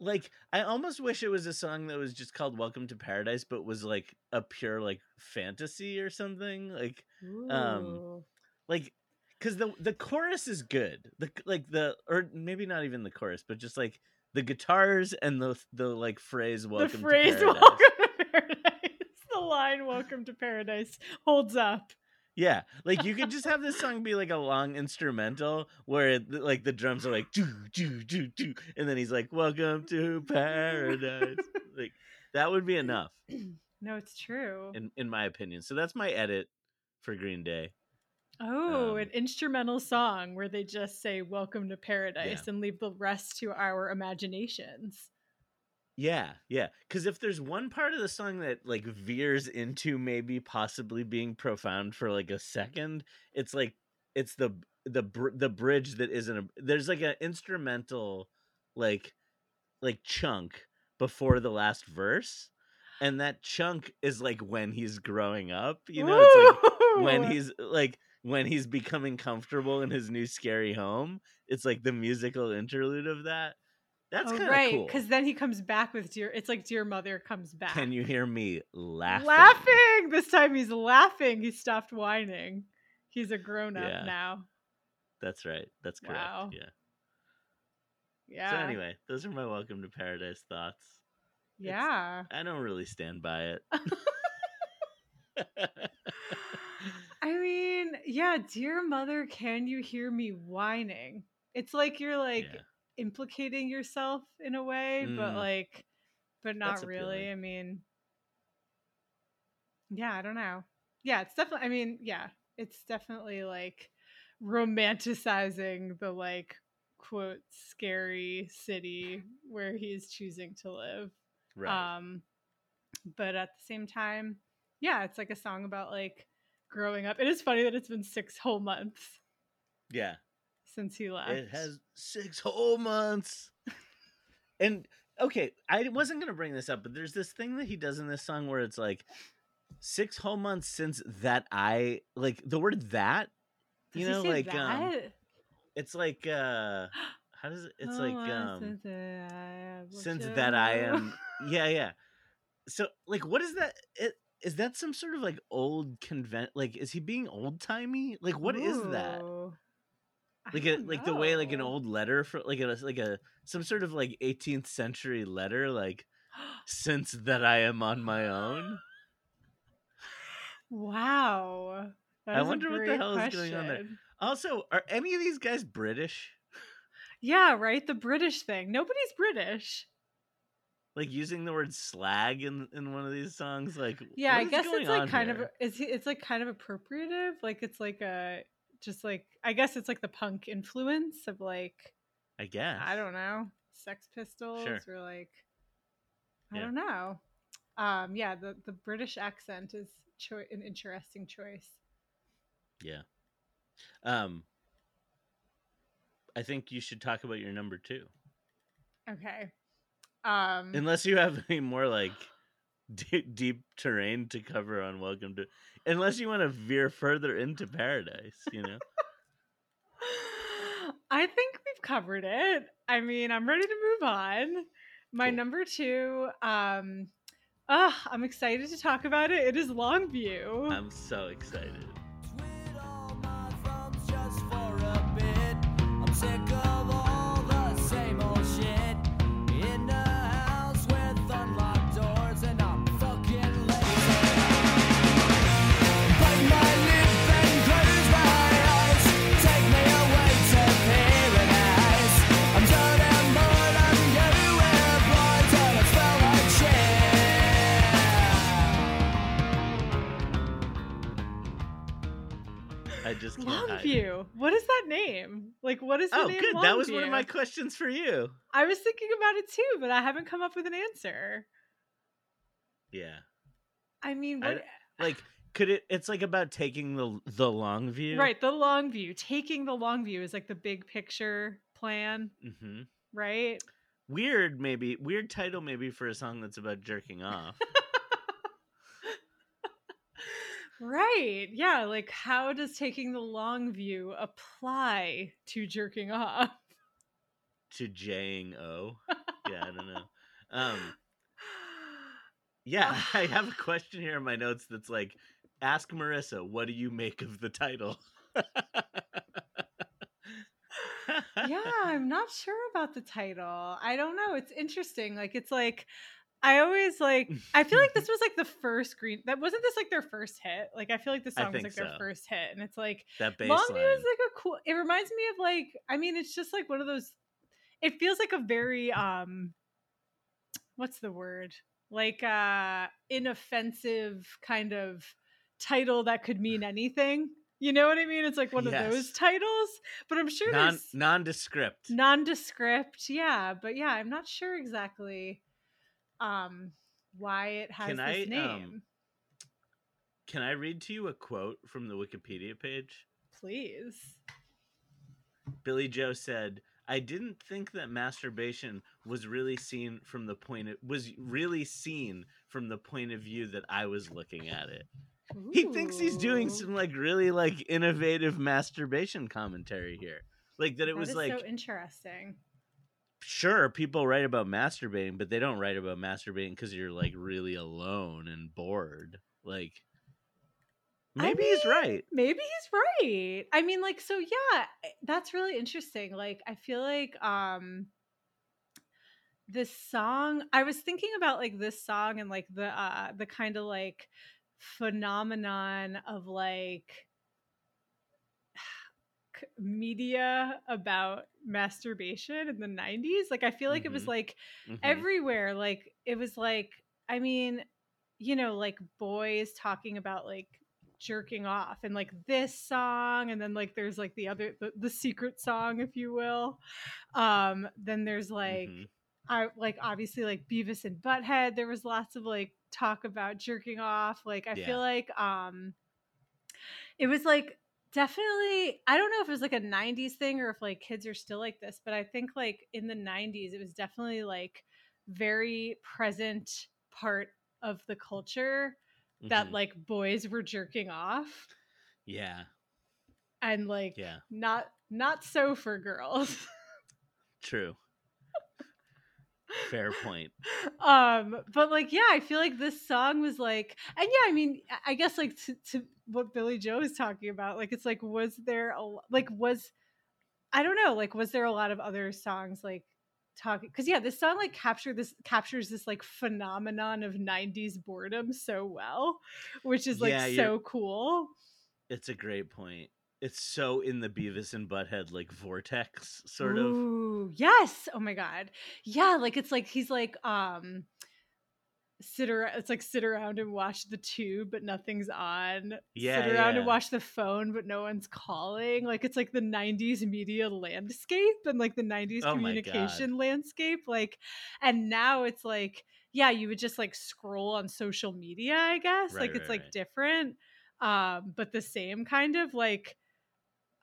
like I almost wish it was a song that was just called Welcome to Paradise but was like a pure like fantasy or something like um, like cuz the the chorus is good. The like the or maybe not even the chorus but just like the guitars and the the like phrase welcome the phrase to <laughs> paradise. "Welcome to Paradise," the line "Welcome to Paradise" holds up. Yeah, like you could just have this song be like a long instrumental where it, like the drums are like do do do do, and then he's like "Welcome to Paradise." like that would be enough, <clears throat> No, it's true. in in my opinion. So that's my edit for Green Day. oh, um, an instrumental song where they just say "Welcome to Paradise" and leave the rest to our imaginations. Yeah, yeah. Because if there's one part of the song that like veers into maybe possibly being profound for like a second, it's like it's the the br- the bridge that isn't a. There's like an instrumental, like like chunk before the last verse, and that chunk is like when he's growing up. You know, it's like when he's like when he's becoming comfortable in his new scary home. It's like the musical interlude of that. That's oh, kind of right, cool. because then he comes back with dear. It's like dear mother comes back. Can you hear me laughing? laughing? This time he's laughing. He stopped whining. He's a grown up Yeah. now. That's right. That's correct. Wow. Yeah. Yeah. So anyway, those are my welcome to paradise thoughts. yeah. I don't really stand by it. <laughs> I mean, yeah, dear mother, can you hear me whining? It's like you're like Yeah. Implicating yourself in a way, but Mm. like, but not really. I mean, yeah, I don't know. Yeah, it's definitely. I mean, yeah, it's definitely like romanticizing the like quote scary city where he's choosing to live. Right. Um, but at the same time, yeah, it's like a song about like growing up. It is funny that it's been six whole months yeah. Since he left. It has six whole months. and okay, I wasn't gonna bring this up, but there's this thing that he does in this song where it's like six whole months since that I like the word that. Does you he know, like um, it's like uh how does it? It's Oh, like um since I since that I am. Yeah, yeah. So like, what is that? It, is that some sort of like old convent? Like, is he being old timey? Like, what is that? Like a like the way like an old letter for like a like a some sort of like 18th century letter like <gasps> since that i am on my own <gasps> Wow. I wonder what the hell is going on there. also are any of these guys british Yeah, right. The British thing. Nobody's British. like using the word slag in in one of these songs like Yeah, I guess it's like kind of here? is it's like kind of appropriative. Like it's like a just like I guess it's like the punk influence of like i guess I don't know Sex Pistols or like I Yeah. don't know. Um, yeah, the the British accent is cho- an interesting choice. yeah um i think you should talk about your number two Okay. Um, unless you have any more like deep, deep terrain to cover on welcome to unless you want to veer further into paradise you know <laughs> I think we've covered it. I mean, I'm ready to move on. My Cool. number two, um, uh, I'm excited to talk about it. It is Longview. i'm so excited just can't hide What is that name? Like, what is the oh name? good that was one of my questions for you I was thinking about it too, but I haven't come up with an answer. yeah I mean, what? d- like could it it's like about taking the the long view Right, the long view. Taking the long view is like the big picture plan, hmm right? weird maybe weird title maybe for a song that's about jerking <laughs> off Right. Yeah. Like, how does taking the long view apply to jerking off? to jaying o yeah i don't know um <laughs> yeah <laughs> i have a question here in my notes that's like ask marissa what do you make of the title yeah, <laughs> I'm not sure about the title. I don't know. It's interesting. Like, it's like, I always like, <laughs> I feel like this was like the first green, that wasn't this like their first hit? Like, I feel like the song was like their first hit. And it's like, that bass Longview line is like a cool, it reminds me of like, I mean, it's just like one of those, it feels like a very, um, what's the word? Like, uh, inoffensive kind of title that could mean <sighs> anything. You know what I mean? It's like one of those titles, but I'm sure non there's nondescript nondescript yeah but yeah i'm not sure exactly um why it has Can this I, um, name can i read to you a quote from the wikipedia page please Billie Joe said, "I didn't think that masturbation was really seen from the point of, was really seen from the point of view that I was looking at it." He thinks he's doing some like really like innovative masturbation commentary here. Like that it That was is like so interesting sure people write about masturbating, but they don't write about masturbating cuz you're like really alone and bored. Like I maybe he's right. maybe he's right i mean like so yeah that's really interesting like i feel like um this song i was thinking about like this song and like the uh the kind of like phenomenon of like media about masturbation in the 90s like i feel like it was Mhm. like Mhm. everywhere like it was like i mean you know like boys talking about like jerking off and like this song and then like there's like the other the, the secret song if you will um then there's like Mhm. I like obviously like Beavis and Butthead. There was lots of like talk about jerking off. Like I Yeah. feel like um it was like definitely I don't know if it was like a 90s thing or if like kids are still like this, but I think like in the 90s it was definitely like very present part of the culture that Mhm. like boys were jerking off yeah, and like yeah, not not so for girls. <laughs> true. Fair point. um but like yeah i feel like this song was like and yeah i mean I- guess like to, to what billie joe is talking about like it's like was there a like was i don't know like was there a lot of other songs like talking because yeah this song like capture this captures this like phenomenon of 90s boredom so well which is like Yeah, so cool It's a great point. It's so in the Beavis and Butthead like vortex sort of. Ooh, yes. Oh my god. Yeah, like it's like he's like um sit around it's like sit around and watch the tube but nothing's on. Yeah, sit around yeah. and watch the phone but no one's calling. Like it's like the 90s media landscape and like the 90s Oh communication landscape like and now it's like yeah, you would just like scroll on social media, I guess. Right, like it's right, like right. different um but the same kind of like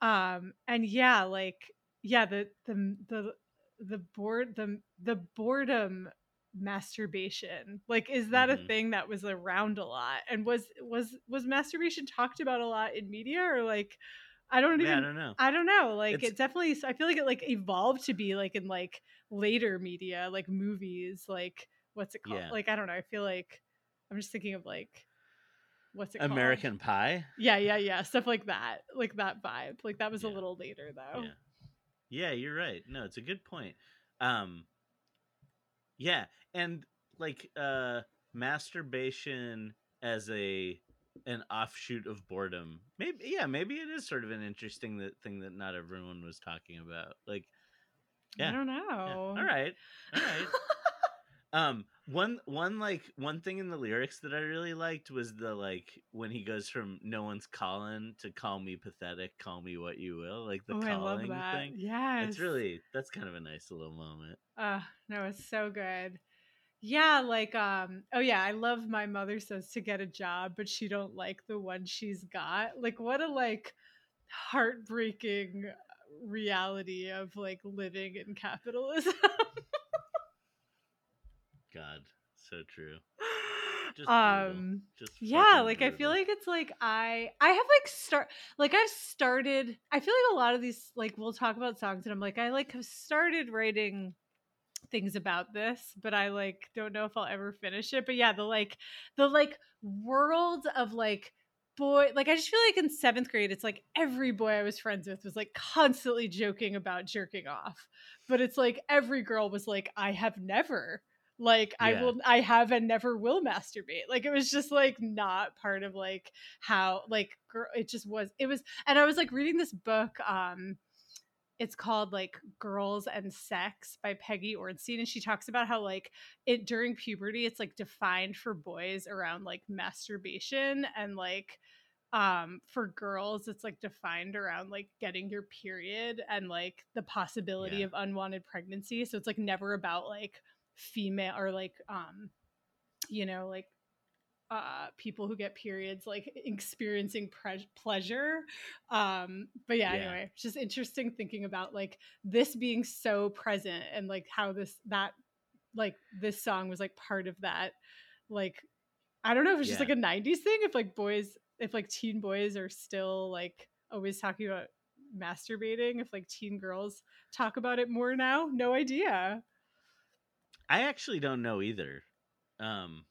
um and yeah like yeah the the the the board the the boredom masturbation like is that Mhm. a thing that was around a lot and was was was masturbation talked about a lot in media or like i don't Yeah, I even don't know. I don't know. Like It's- it definitely I feel like it like evolved to be like in like later media, like movies, like what's it called? Yeah. Like I don't know. I feel like I'm just thinking of like what's it called? American Pie. Yeah, yeah, yeah. Stuff like that. Like that vibe. Like that was a little later though. Yeah. Yeah, you're right. No, it's a good point. Um Yeah, and like uh masturbation as a an offshoot of boredom. Maybe yeah, maybe it is sort of an interesting that thing that not everyone was talking about. Like Yeah. I don't yeah. know. all right. All right. <laughs> um one one like one thing in the lyrics that I really liked was the like when he goes from no one's calling to call me pathetic, call me what you will, like the oh, calling thing. Yes. It's really that's kind of a nice little moment. Uh no, it's so good. Yeah, like um oh yeah, I love my mother says to get a job, but she don't like the one she's got. Like what a like heartbreaking reality of like living in capitalism. <laughs> God, so true. Just um Just yeah like i feel like it's like i i have like start like i've started i feel like a lot of these like we'll talk about songs and i'm like i like have started writing things about this but i like don't know if i'll ever finish it. But yeah the like the like world of like boy like i just feel like in seventh grade it's like every boy i was friends with was like constantly joking about jerking off. But it's like every girl was like i have never like i will i have and never will masturbate. Like it was just like not part of like how like girl it just was it was and i was like reading this book um it's called like girls and sex by peggy orenstein and she talks about how like it during puberty it's like defined for boys around like masturbation and like um for girls it's like defined around like getting your period and like the possibility Yeah. of unwanted pregnancy. So it's like never about like female or like um you know like uh people who get periods like experiencing pre- pleasure. Um but yeah, Yeah. anyway it's just interesting thinking about like this being so present and like how this that like this song was like part of that like i don't know if it's just like a 90s thing if like boys if like teen boys are still like always talking about masturbating if like teen girls talk about it more now? No idea I actually don't know either. Um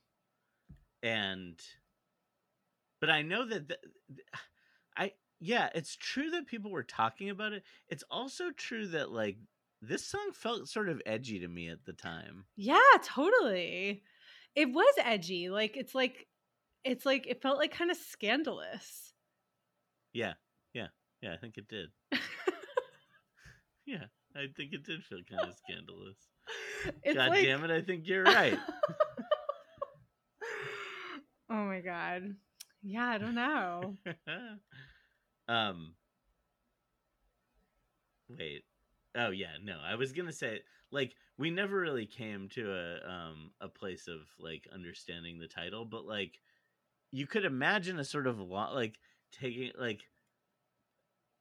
and but I know that the, I yeah, it's true that people were talking about it. It's also true that like this song felt sort of edgy to me at the time. Yeah, totally. It was edgy. Like it's like it's like it felt like kind of scandalous. Yeah. Yeah. Yeah, I think it did. <laughs> Yeah, I think it did feel kind of scandalous. <laughs> it's God like damn it, I think you're <laughs> right. oh my god. Yeah, I don't know. <laughs> um wait oh yeah no i was gonna say like we never really came to a um a place of like understanding the title but like you could imagine a sort of lot like taking like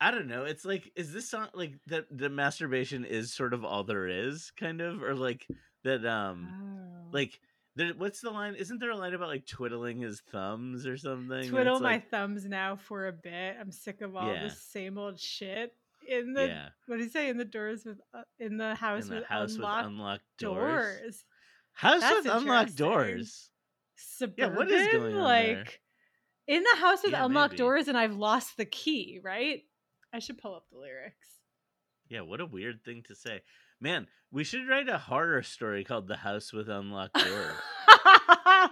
i don't know it's like is this song like that the masturbation is sort of all there is kind of or like that um Oh. like there, what's the line isn't there a line about like twiddling his thumbs or something twiddle my like- thumbs now for a bit. I'm sick of all Yeah. this same old shit in the yeah what do you say in the doors with uh, in the house in the with house unlocked with unlocked doors. doors. House That's with unlocked doors. Suburban, Yeah, what is going on like there? in the house with Yeah, unlocked maybe. doors, and I've lost the key. Right? I should pull up the lyrics. Yeah, what a weird thing to say. Man, we should write a horror story called The House with Unlocked Doors. <laughs>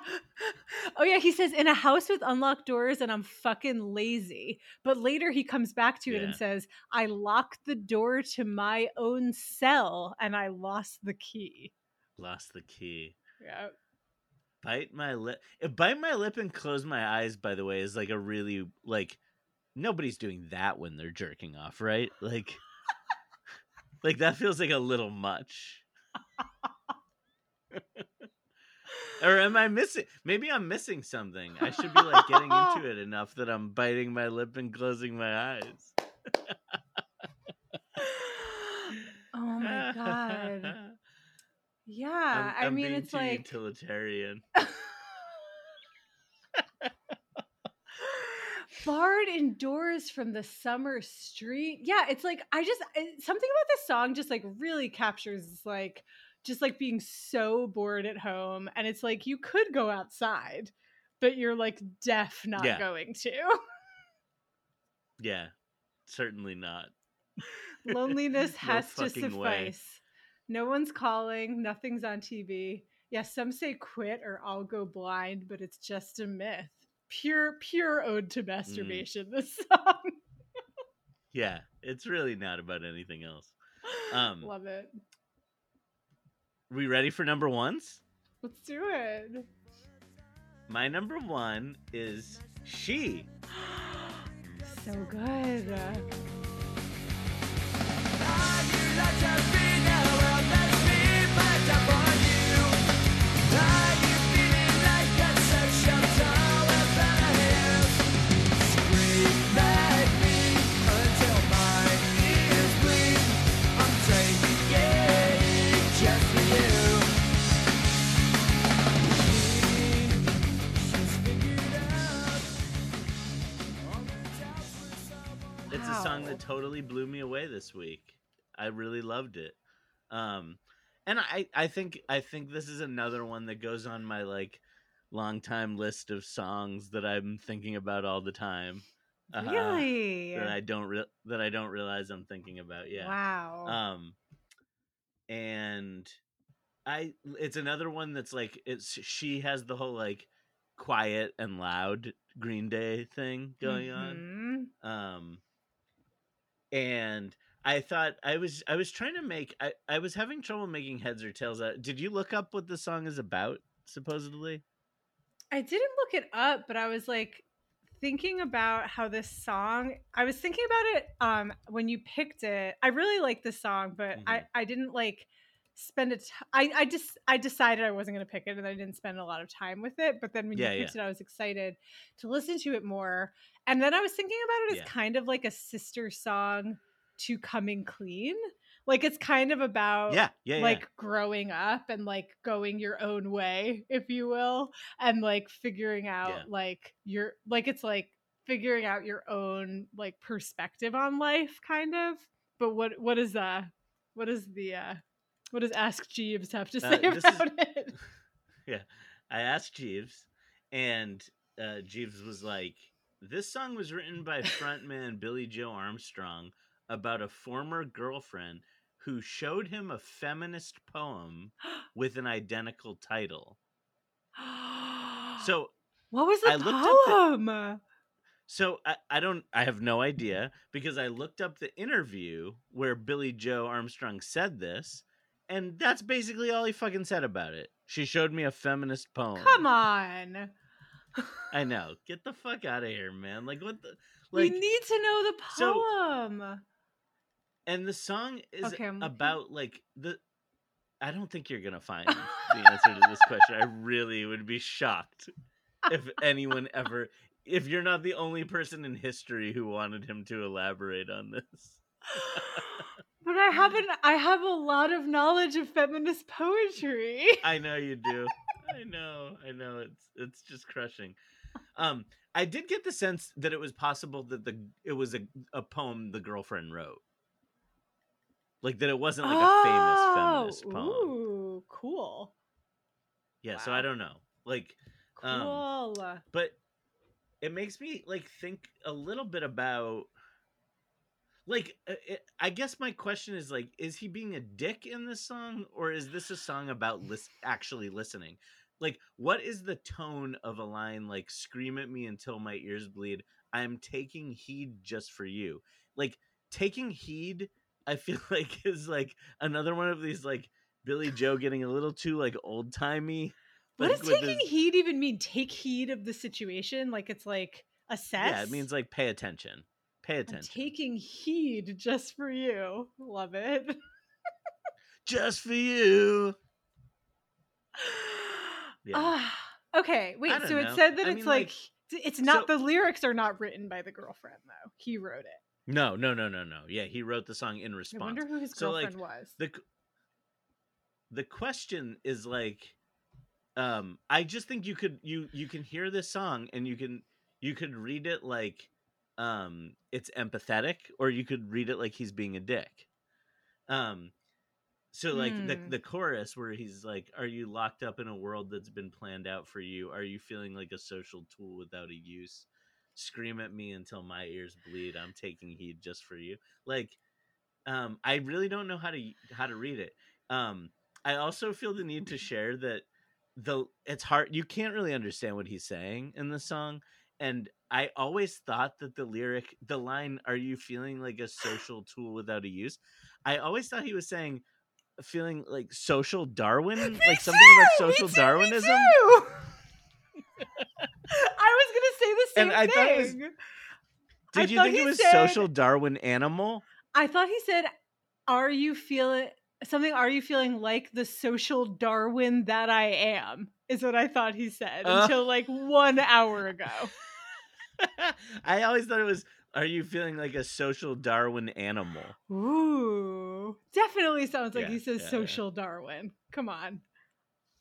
oh yeah, he says in a house with unlocked doors and I'm fucking lazy. But later he comes back to it and says, I locked the door to my own cell and I lost the key. Lost the key. Yeah. Bite my lip. Eh, bite my lip and close my eyes, by the way, is like a really, like, nobody's doing that when they're jerking off, right? Like, like that feels like a little much. or am I missing? Maybe I'm missing something. I should be like getting into it enough that I'm biting my lip and closing my eyes. <laughs> oh my god. <laughs> Yeah. I'm, I I'm mean being it's like utilitarian. <laughs> barred indoors from the summer street yeah it's like i just something about this song just like really captures like just like being so bored at home and it's like you could go outside but you're like deaf not Yeah. going to Yeah, certainly not. <laughs> loneliness <laughs> No has to fucking way. suffice no one's calling nothing's on tv yeah some say quit or i'll go blind but it's just a myth pure pure ode Mm. to masturbation this <laughs> song Yeah, it's really not about anything else. Um, love it We ready for number ones? let's do it My number one is she. <gasps> so good song that totally blew me away this week. I really loved it. Um and I I think I think this is another one that goes on my like long time list of songs that I'm thinking about all the time. Uh, really that I don't re- that I don't realize I'm thinking about. Yeah. wow Um and I it's another one that's like it's she has the whole like quiet and loud Green Day thing going on. Mhm. Um and I thought I was I was trying to make I, I was having trouble making heads or tails out. Did you look up what the song is about, supposedly? I didn't look it up, but I was like thinking about how this song. I was thinking about it um when you picked it. I really like this song, but I Mhm. I didn't like spend it. I I just I decided I wasn't going to pick it, and I didn't spend a lot of time with it. But then when Yeah, you picked it, I was excited to listen to it more. And then I was thinking about it as Yeah. kind of like a sister song to "Coming Clean." Like it's kind of about yeah, yeah, yeah. like growing up and like going your own way if you will and like figuring out Yeah. like your like it's like figuring out your own like perspective on life kind of but what what is uh what is the uh what does ask jeeves have to Uh, say is- about <laughs> it <laughs> yeah. I asked Jeeves, and uh, Jeeves was like, "This song was written by <laughs> frontman Billie Joe Armstrong about a former girlfriend who showed him a feminist poem <gasps> with an identical title." So <gasps> what was the I up the- poem So I, I don't I have no idea because I looked up the interview where Billie Joe Armstrong said this, and that's basically all he fucking said about it. She showed me a feminist poem. come on I know. Get the fuck out of here, man. Like what the we like need to know the so- poem. and the song is Okay, about like the I don't think you're gonna find the answer to this question. I really would be shocked if anyone ever if you're not the only person in history who wanted him to elaborate on this. <laughs> but I haven't. I have a lot of knowledge of feminist poetry. <laughs> I know you do. I know. I know. It's it's just crushing. Um, I did get the sense that it was possible that the it was a, a poem the girlfriend wrote. Like that it wasn't like a famous feminist poem. Oh, Ooh, cool. Yeah, so I don't know. Like Um, Cool. but it makes me like think a little bit about like uh, i guess my question is like is he being a dick in this song or is this a song about lis- actually listening like what is the tone of a line like scream at me until my ears bleed i'm taking heed just for you like taking heed i feel <laughs> like is like another one of these like billie joe getting a little too like old timey what does taking his- heed even mean? Take heed of the situation, like it's like assess. Yeah, it means like pay attention. Pay I'm attention. taking heed just for you. Love it. Just for you. <gasps> Yeah. Ah, okay, wait. So it said that I it's mean, like, like, it's not so- the lyrics are not written by the girlfriend though. He wrote it. No, no, no, no, no. Yeah, he wrote the song in I response. wonder who his So, like, girlfriend was. the the question is like um I just think you could you you can hear this song and you can you could read it like um it's empathetic or you could read it like he's being a dick. Um so like the Hmm. the chorus where he's like are you locked up in a world that's been planned out for you? Are you feeling like a social tool without a use? Scream at me until my ears bleed. I'm taking heed just for you. Like um I really don't know how to how to read it. Um I also feel the need to share that the it's hard you can't really understand what he's saying in the song and I always thought that the lyric the line are you feeling like a social tool without a use? I always thought he was saying feeling like social Darwin Me like something about too, me social too, me Darwinism? too. I was gonna say the same And I thing. thought was- I did you thought think it was said- social Darwin animal? I thought he said, "Are you feeling something? Are you feeling like the social Darwin that I am?" Is what I thought he said Uh. until like one hour ago. <laughs> I always thought it was are you feeling like a social Darwin animal Ooh, definitely sounds like Yeah, he says yeah, yeah. social Darwin. Come on,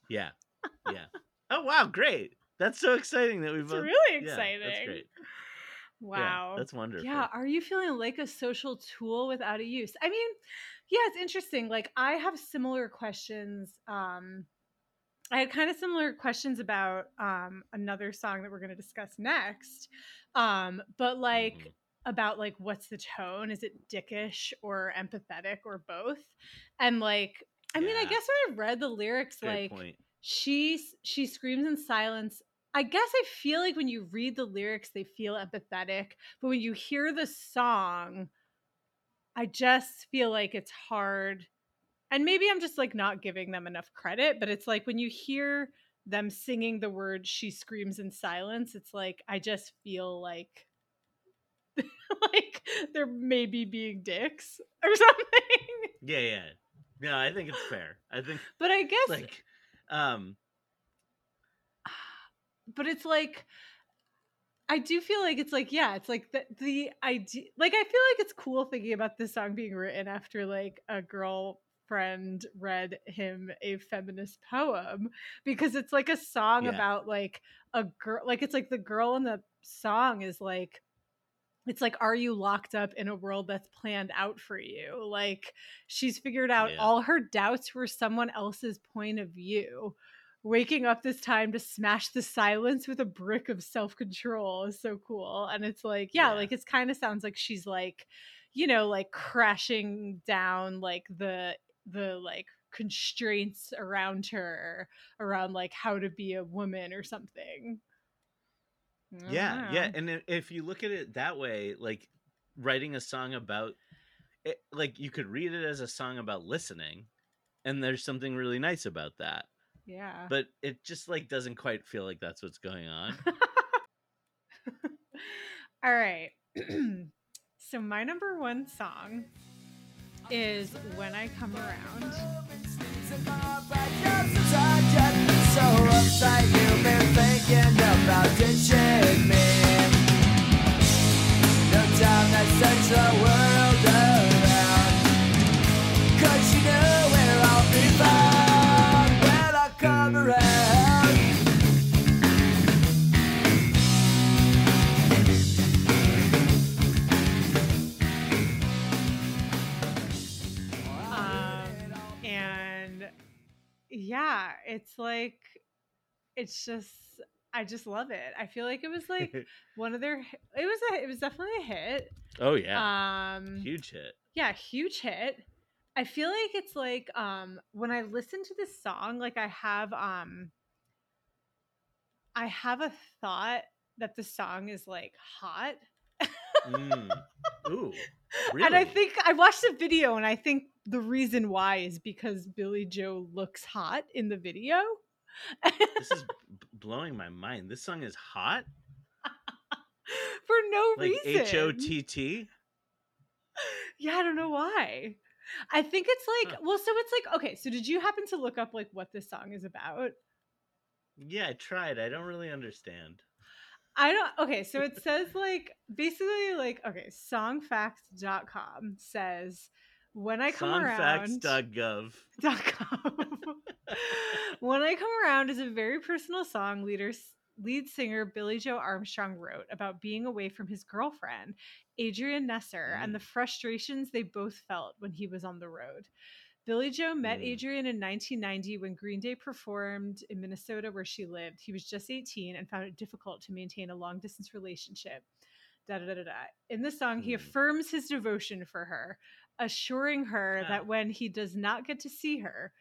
Yeah. <laughs> Yeah. oh wow, great. That's so exciting that we it's both really Yeah, exciting. that's great. Wow, Yeah, that's wonderful. Yeah, are you feeling like a social tool without a use? I mean, yeah, it's interesting. Like I have similar questions. Um I had kind of similar questions about um another song that we're going to discuss next. Um but like Mhm. about like what's the tone? Is it dickish or empathetic or both? And like I mean, I guess when I read the lyrics like point. she she screams in silence i guess i feel like when you read the lyrics they feel empathetic but when you hear the song i just feel like it's hard and maybe i'm just like not giving them enough credit but it's like when you hear them singing the word she screams in silence it's like i just feel like <laughs> like they're maybe being dicks <laughs> or something Yeah, yeah. No, I think it's fair. I think but i guess like um but it's like I do feel like it's like yeah, it's like the the idea. Like I feel like it's cool thinking about this song being written after like a girlfriend read him a feminist poem because it's like a song Yeah. about like a girl. Like it's like the girl in the song is like. It's like, are you locked up in a world that's planned out for you? Like, she's figured out Yeah. all her doubts were someone else's point of view waking up this time to smash the silence with a brick of self-control is so cool and it's like yeah, Yeah. like it's kind of sounds like she's like you know like crashing down like the the like constraints around her around like how to be a woman or something I don't yeah, yeah, and if you look at it that way, like writing a song about it, like you could read it as a song about listening, and there's something really nice about that. Yeah. but it just like doesn't quite feel like that's what's going on. <laughs> All right. <clears throat> so my number one song is When I Come Around. Yeah, it's like, it's just, I just love it. I feel like it was like <laughs> one of their, it was a, it was definitely a hit. oh yeah, Um, huge hit. yeah huge hit i feel like it's like um when i listen to this song like i have um i have a thought that the song is like hot Mm. Ooh, really? <laughs> and i think i watched the video and i think the reason why is because billie joe looks hot in the video this is b- blowing my mind. This song is hot, <laughs> for no like reason H O T T. yeah i don't know why i think it's like Huh. well so it's like okay so did you happen to look up like what this song is about Yeah, I tried. I don't really understand. I don't okay, so it says like basically like okay, songfacts.com says when I come around Songfacts.gov. com. <laughs> when I come around is a very personal song leader lead singer Billie Joe Armstrong wrote about being away from his girlfriend, Adrienne Nesser, and the Mm. frustrations they both felt when he was on the road. Billie Joe met Mm. Adrienne in 1990 when Green Day performed in Minnesota, where she lived. He was just 18 and found it difficult to maintain a long distance relationship. Da, da, da, da, da. In the song, he Mm. affirms his devotion for her, assuring her Ah. that when he does not get to see her,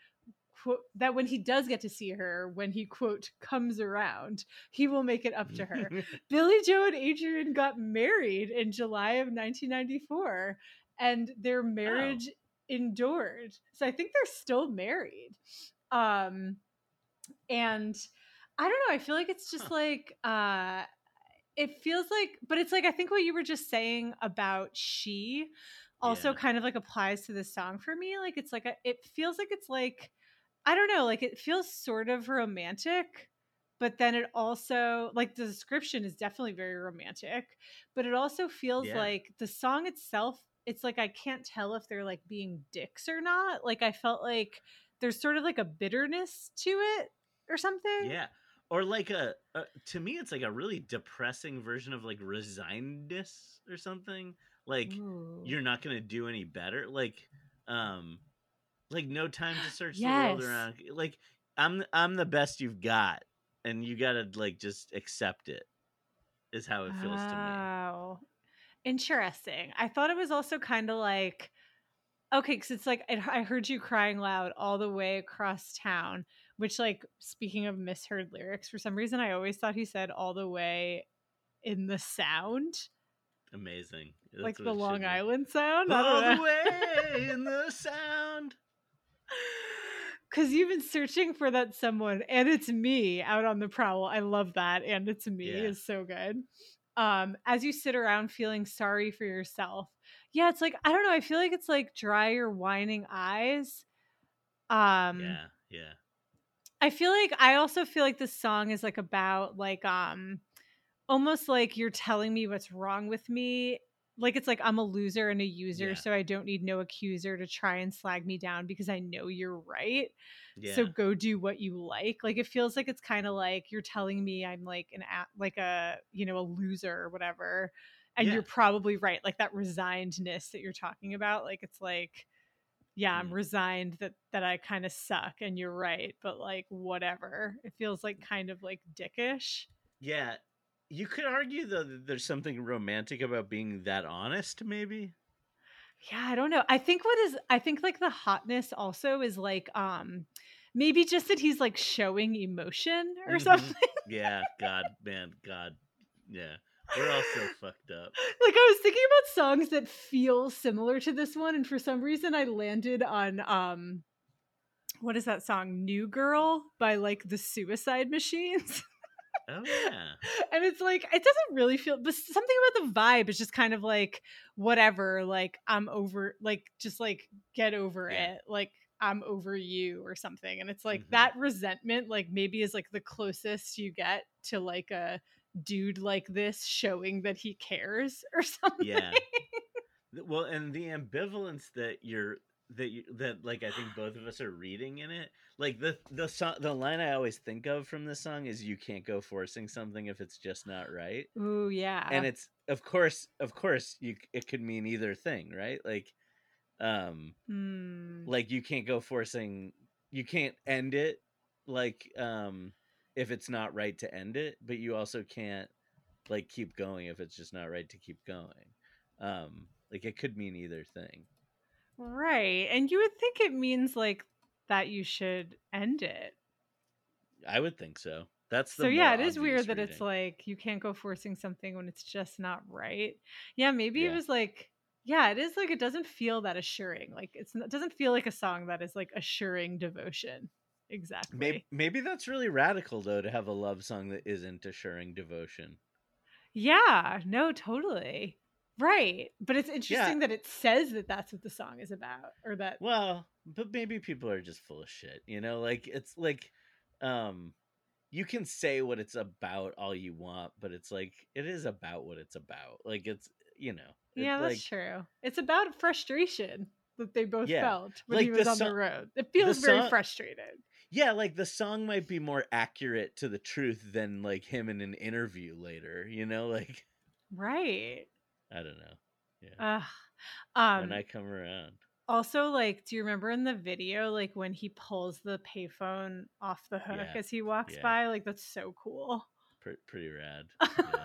quote, that when he does get to see her, when he quote comes around, he will make it up to her. <laughs> Billie Joe and Adrienne got married in July of 1994, and their marriage endured. So I think they're still married. Um, and I don't know. I feel like it's just Huh. like uh, it feels like, but it's like I think what you were just saying about she also Yeah. kind of like applies to this song for me. Like it's like a, it feels like it's like I don't know, like it feels sort of romantic, but then it also like the description is definitely very romantic, but it also feels Yeah. like the song itself, it's like I can't tell if they're like being dicks or not. Like I felt like there's sort of like a bitterness to it or something. yeah. Or like a, a to me it's like a really depressing version of like resignedness or something. Like Ooh. you're not going to do any better. Like um like no time to search the world around. Like I'm I'm the best you've got and you got to like just accept it. Is how it feels to me. Interesting. I thought it was also kind of like, okay, because it's like it, I heard you crying loud all the way across town. Which, like, speaking of misheard lyrics, for some reason I always thought he said all the way in the sound, Amazing. like That's what the Long. Island sound. All the way <laughs> in the sound. Because you've been searching for that someone, and it's me out on the prowl. I love that, and it's me Yeah. is so good. Um, as you sit around feeling sorry for yourself, yeah, it's like I don't know. I feel like it's like dry your whining eyes. Um, yeah, yeah. I feel like I also feel like this song is like about like um almost like you're telling me what's wrong with me. Like it's like I'm a loser and a user, Yeah. so I don't need no accuser to try and slag me down because I know you're right. Yeah. So go do what you like. Like it feels like it's kind of like you're telling me I'm like an like a you know a loser or whatever, and Yeah. you're probably right. Like that resignedness that you're talking about. Like it's like, yeah, I'm Mm. resigned that that I kind of suck, and you're right. But like whatever. It feels like kind of like dickish. yeah. You could argue though that there's something romantic about being that honest, maybe. Yeah, I don't know. I think what is I think like the hotness also is like um maybe just that he's like showing emotion or Mhm. something. Yeah, God, man, God. Yeah. We're all so <laughs> fucked up. like I was thinking about songs that feel similar to this one, and for some reason I landed on um what is that song? New Girl by like the Suicide Machines. <laughs> Oh yeah. and it's like it doesn't really feel but something about the vibe is just kind of like whatever like i'm over like just like get over Yeah. it like i'm over you or something and it's like Mhm. that resentment like maybe is like the closest you get to like a dude like this showing that he cares <laughs> or something Yeah. Well, and the ambivalence that you're that you that like I think both of us are reading in it. Like the the song the line I always think of from this song is you can't go forcing something if it's just not right. ooh yeah And it's of course of course you it could mean either thing, right? Like um Hmm. like you can't go forcing you can't end it like um if it's not right to end it, but you also can't like keep going if it's just not right to keep going. Um like it could mean either thing. Right and you would think it means like that you should end it. I would think so. That's the so yeah it is weird obvious that it's like you can't go forcing something when it's just not right. Yeah maybe it was like yeah it is like it doesn't feel that assuring like it's it doesn't feel like a song that is like assuring devotion exactly. maybe, maybe that's really radical though to have a love song that isn't assuring devotion. yeah no totally right but it's interesting that it says that that's what the song is about or that Well, but maybe people are just full of shit, you know? Like it's like um you can say what it's about all you want, but it's like it is about what it's about. Like it's you know. yeah that's like, true it's about frustration that they both Yeah, felt when like he the was on so- the road it feels very song- frustrated Yeah, like the song might be more accurate to the truth than like him in an interview later, you know? Like right I don't know. Yeah. Ugh. um when I come around. Also, like, do you remember in the video, like when he pulls the payphone off the hook Yeah, as he walks yeah. by? Like, that's so cool. Pre- pretty rad. <laughs> Yeah.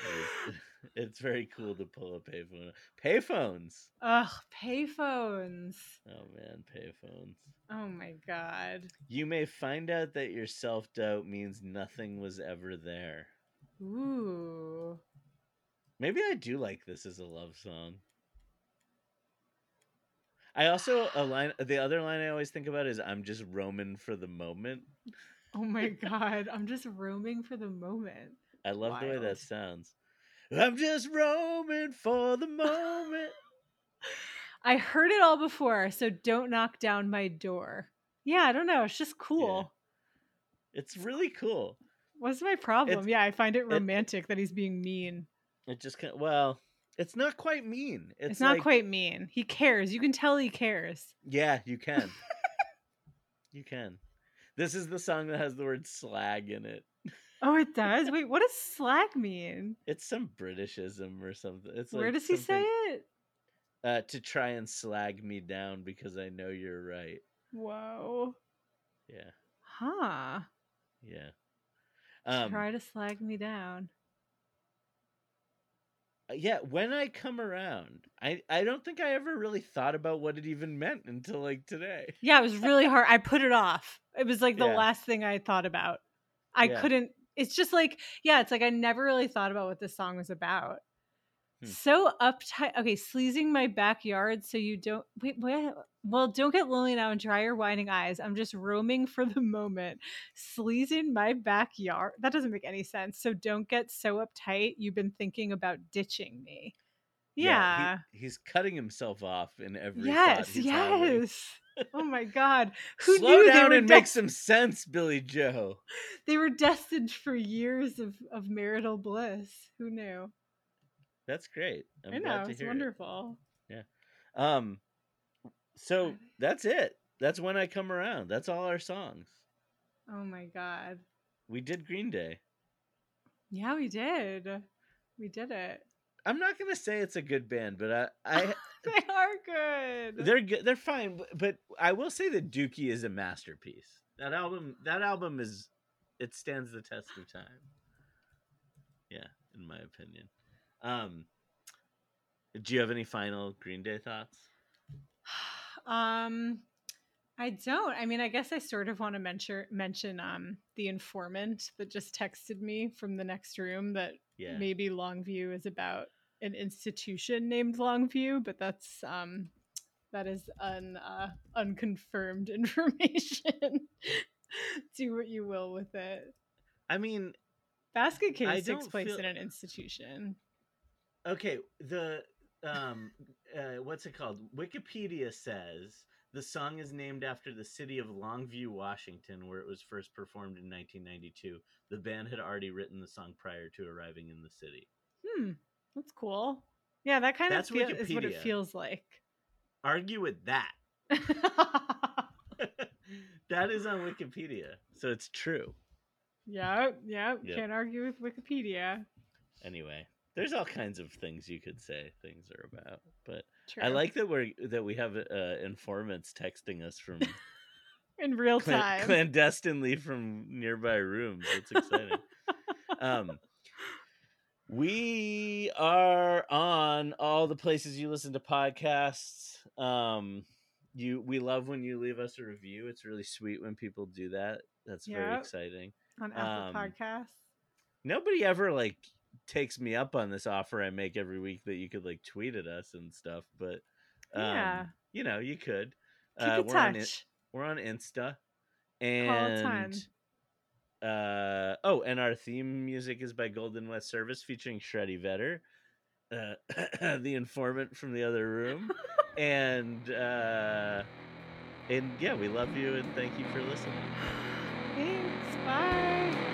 It is- <laughs> it's very cool to pull a payphone. Payphones. Ugh, payphones. Oh man, payphones. Oh my god. You may find out that your self doubt means nothing was ever there. Ooh. Maybe I do like this as a love song. I also a line. The other line I always think about is "I'm just roaming for the moment." Oh my <laughs> god. I'm just roaming for the moment. I love the way that sounds. I'm just roaming for the moment. <laughs> I heard it all before, so don't knock down my door. Yeah, I don't know. It's just cool. It's really cool. What's my problem? It's- yeah, I find it romantic that he's being mean. It just kind well, it's not quite mean. It's, It's, not like- quite mean. He cares. You can tell he cares. Yeah, you can. <laughs> you can. This is the song that has the word slag in it. Oh, it <laughs> does. Wait, what does slag mean? It's some Britishism or something. It's Where like does he say it? Uh, to try and slag me down because I know you're right. Whoa. Yeah, Huh. yeah. Um, Try to slag me down. Uh, yeah. When I come around, I I don't think I ever really thought about what it even meant until like today. Yeah, it was really hard. I put it off. It was like the Yeah. last thing I thought about. I Yeah. couldn't. It's just like, yeah, it's like I never really thought about what this song was about. Hmm. So uptight. Okay, sleazing my backyard so you don't. Wait, what? Well, don't get lonely now and dry your whining eyes. I'm just roaming for the moment. Sleazing my backyard. That doesn't make any sense. So don't get so uptight. You've been thinking about ditching me. Yeah. he- he's cutting himself off in every. yes. Yes. oh my God. <laughs> Who Slow knew down and des- make some sense, Billie Joe. they were destined for years of, of marital bliss. Who knew? That's great. I'm I glad know to it's hear it. wonderful. Um, so <sighs> that's it. That's when I come around. That's all our songs. Oh my god. We did Green Day. Yeah, we did. We did it. I'm not gonna say it's a good band, but I, <laughs> I They are good. they're good. They're fine. but- But I will say that Dookie is a masterpiece. That album. That album is. It stands the test of time. Yeah, in my opinion. Um, do you have any final Green Day thoughts? <sighs> um I don't. I mean, I guess I sort of want to mention mention um the informant that just texted me from the next room that Yeah. maybe Longview is about an institution named Longview, but that's um that is un uh, unconfirmed <laughs> information. Do what you will with it. I mean, Basket case takes place feel- in an institution. Okay, the um uh, what's it called? Wikipedia says the song is named after the city of Longview, Washington, where it was first performed in 1992. The band had already written the song prior to arriving in the city. Hmm, that's cool. Yeah, that kind That's of feel, is what it feels like. Argue with that. <laughs> <laughs> that is on Wikipedia, so it's true. yeah, yeah, Yep. can't argue with Wikipedia. Anyway, there's all kinds of things you could say things are about, but True. I like that we're that we have uh, informants texting us from <laughs> in real clan- time. clandestinely from nearby rooms. It's exciting. um, we are on all the places you listen to podcasts. Um, you we love when you leave us a review. It's really sweet when people do that. That's very exciting. on Apple um, Podcasts. Nobody ever like takes me up on this offer I make every week that you could like tweet at us and stuff, but um, Yeah. you know, you could. Keep Uh, in we're on it touch. we're on Insta. And uh oh, and our theme music is by Golden West Service featuring Shreddy Vetter, uh, <clears throat> the informant from the other room. and uh and yeah, we love you and thank you for listening. Thanks. Bye.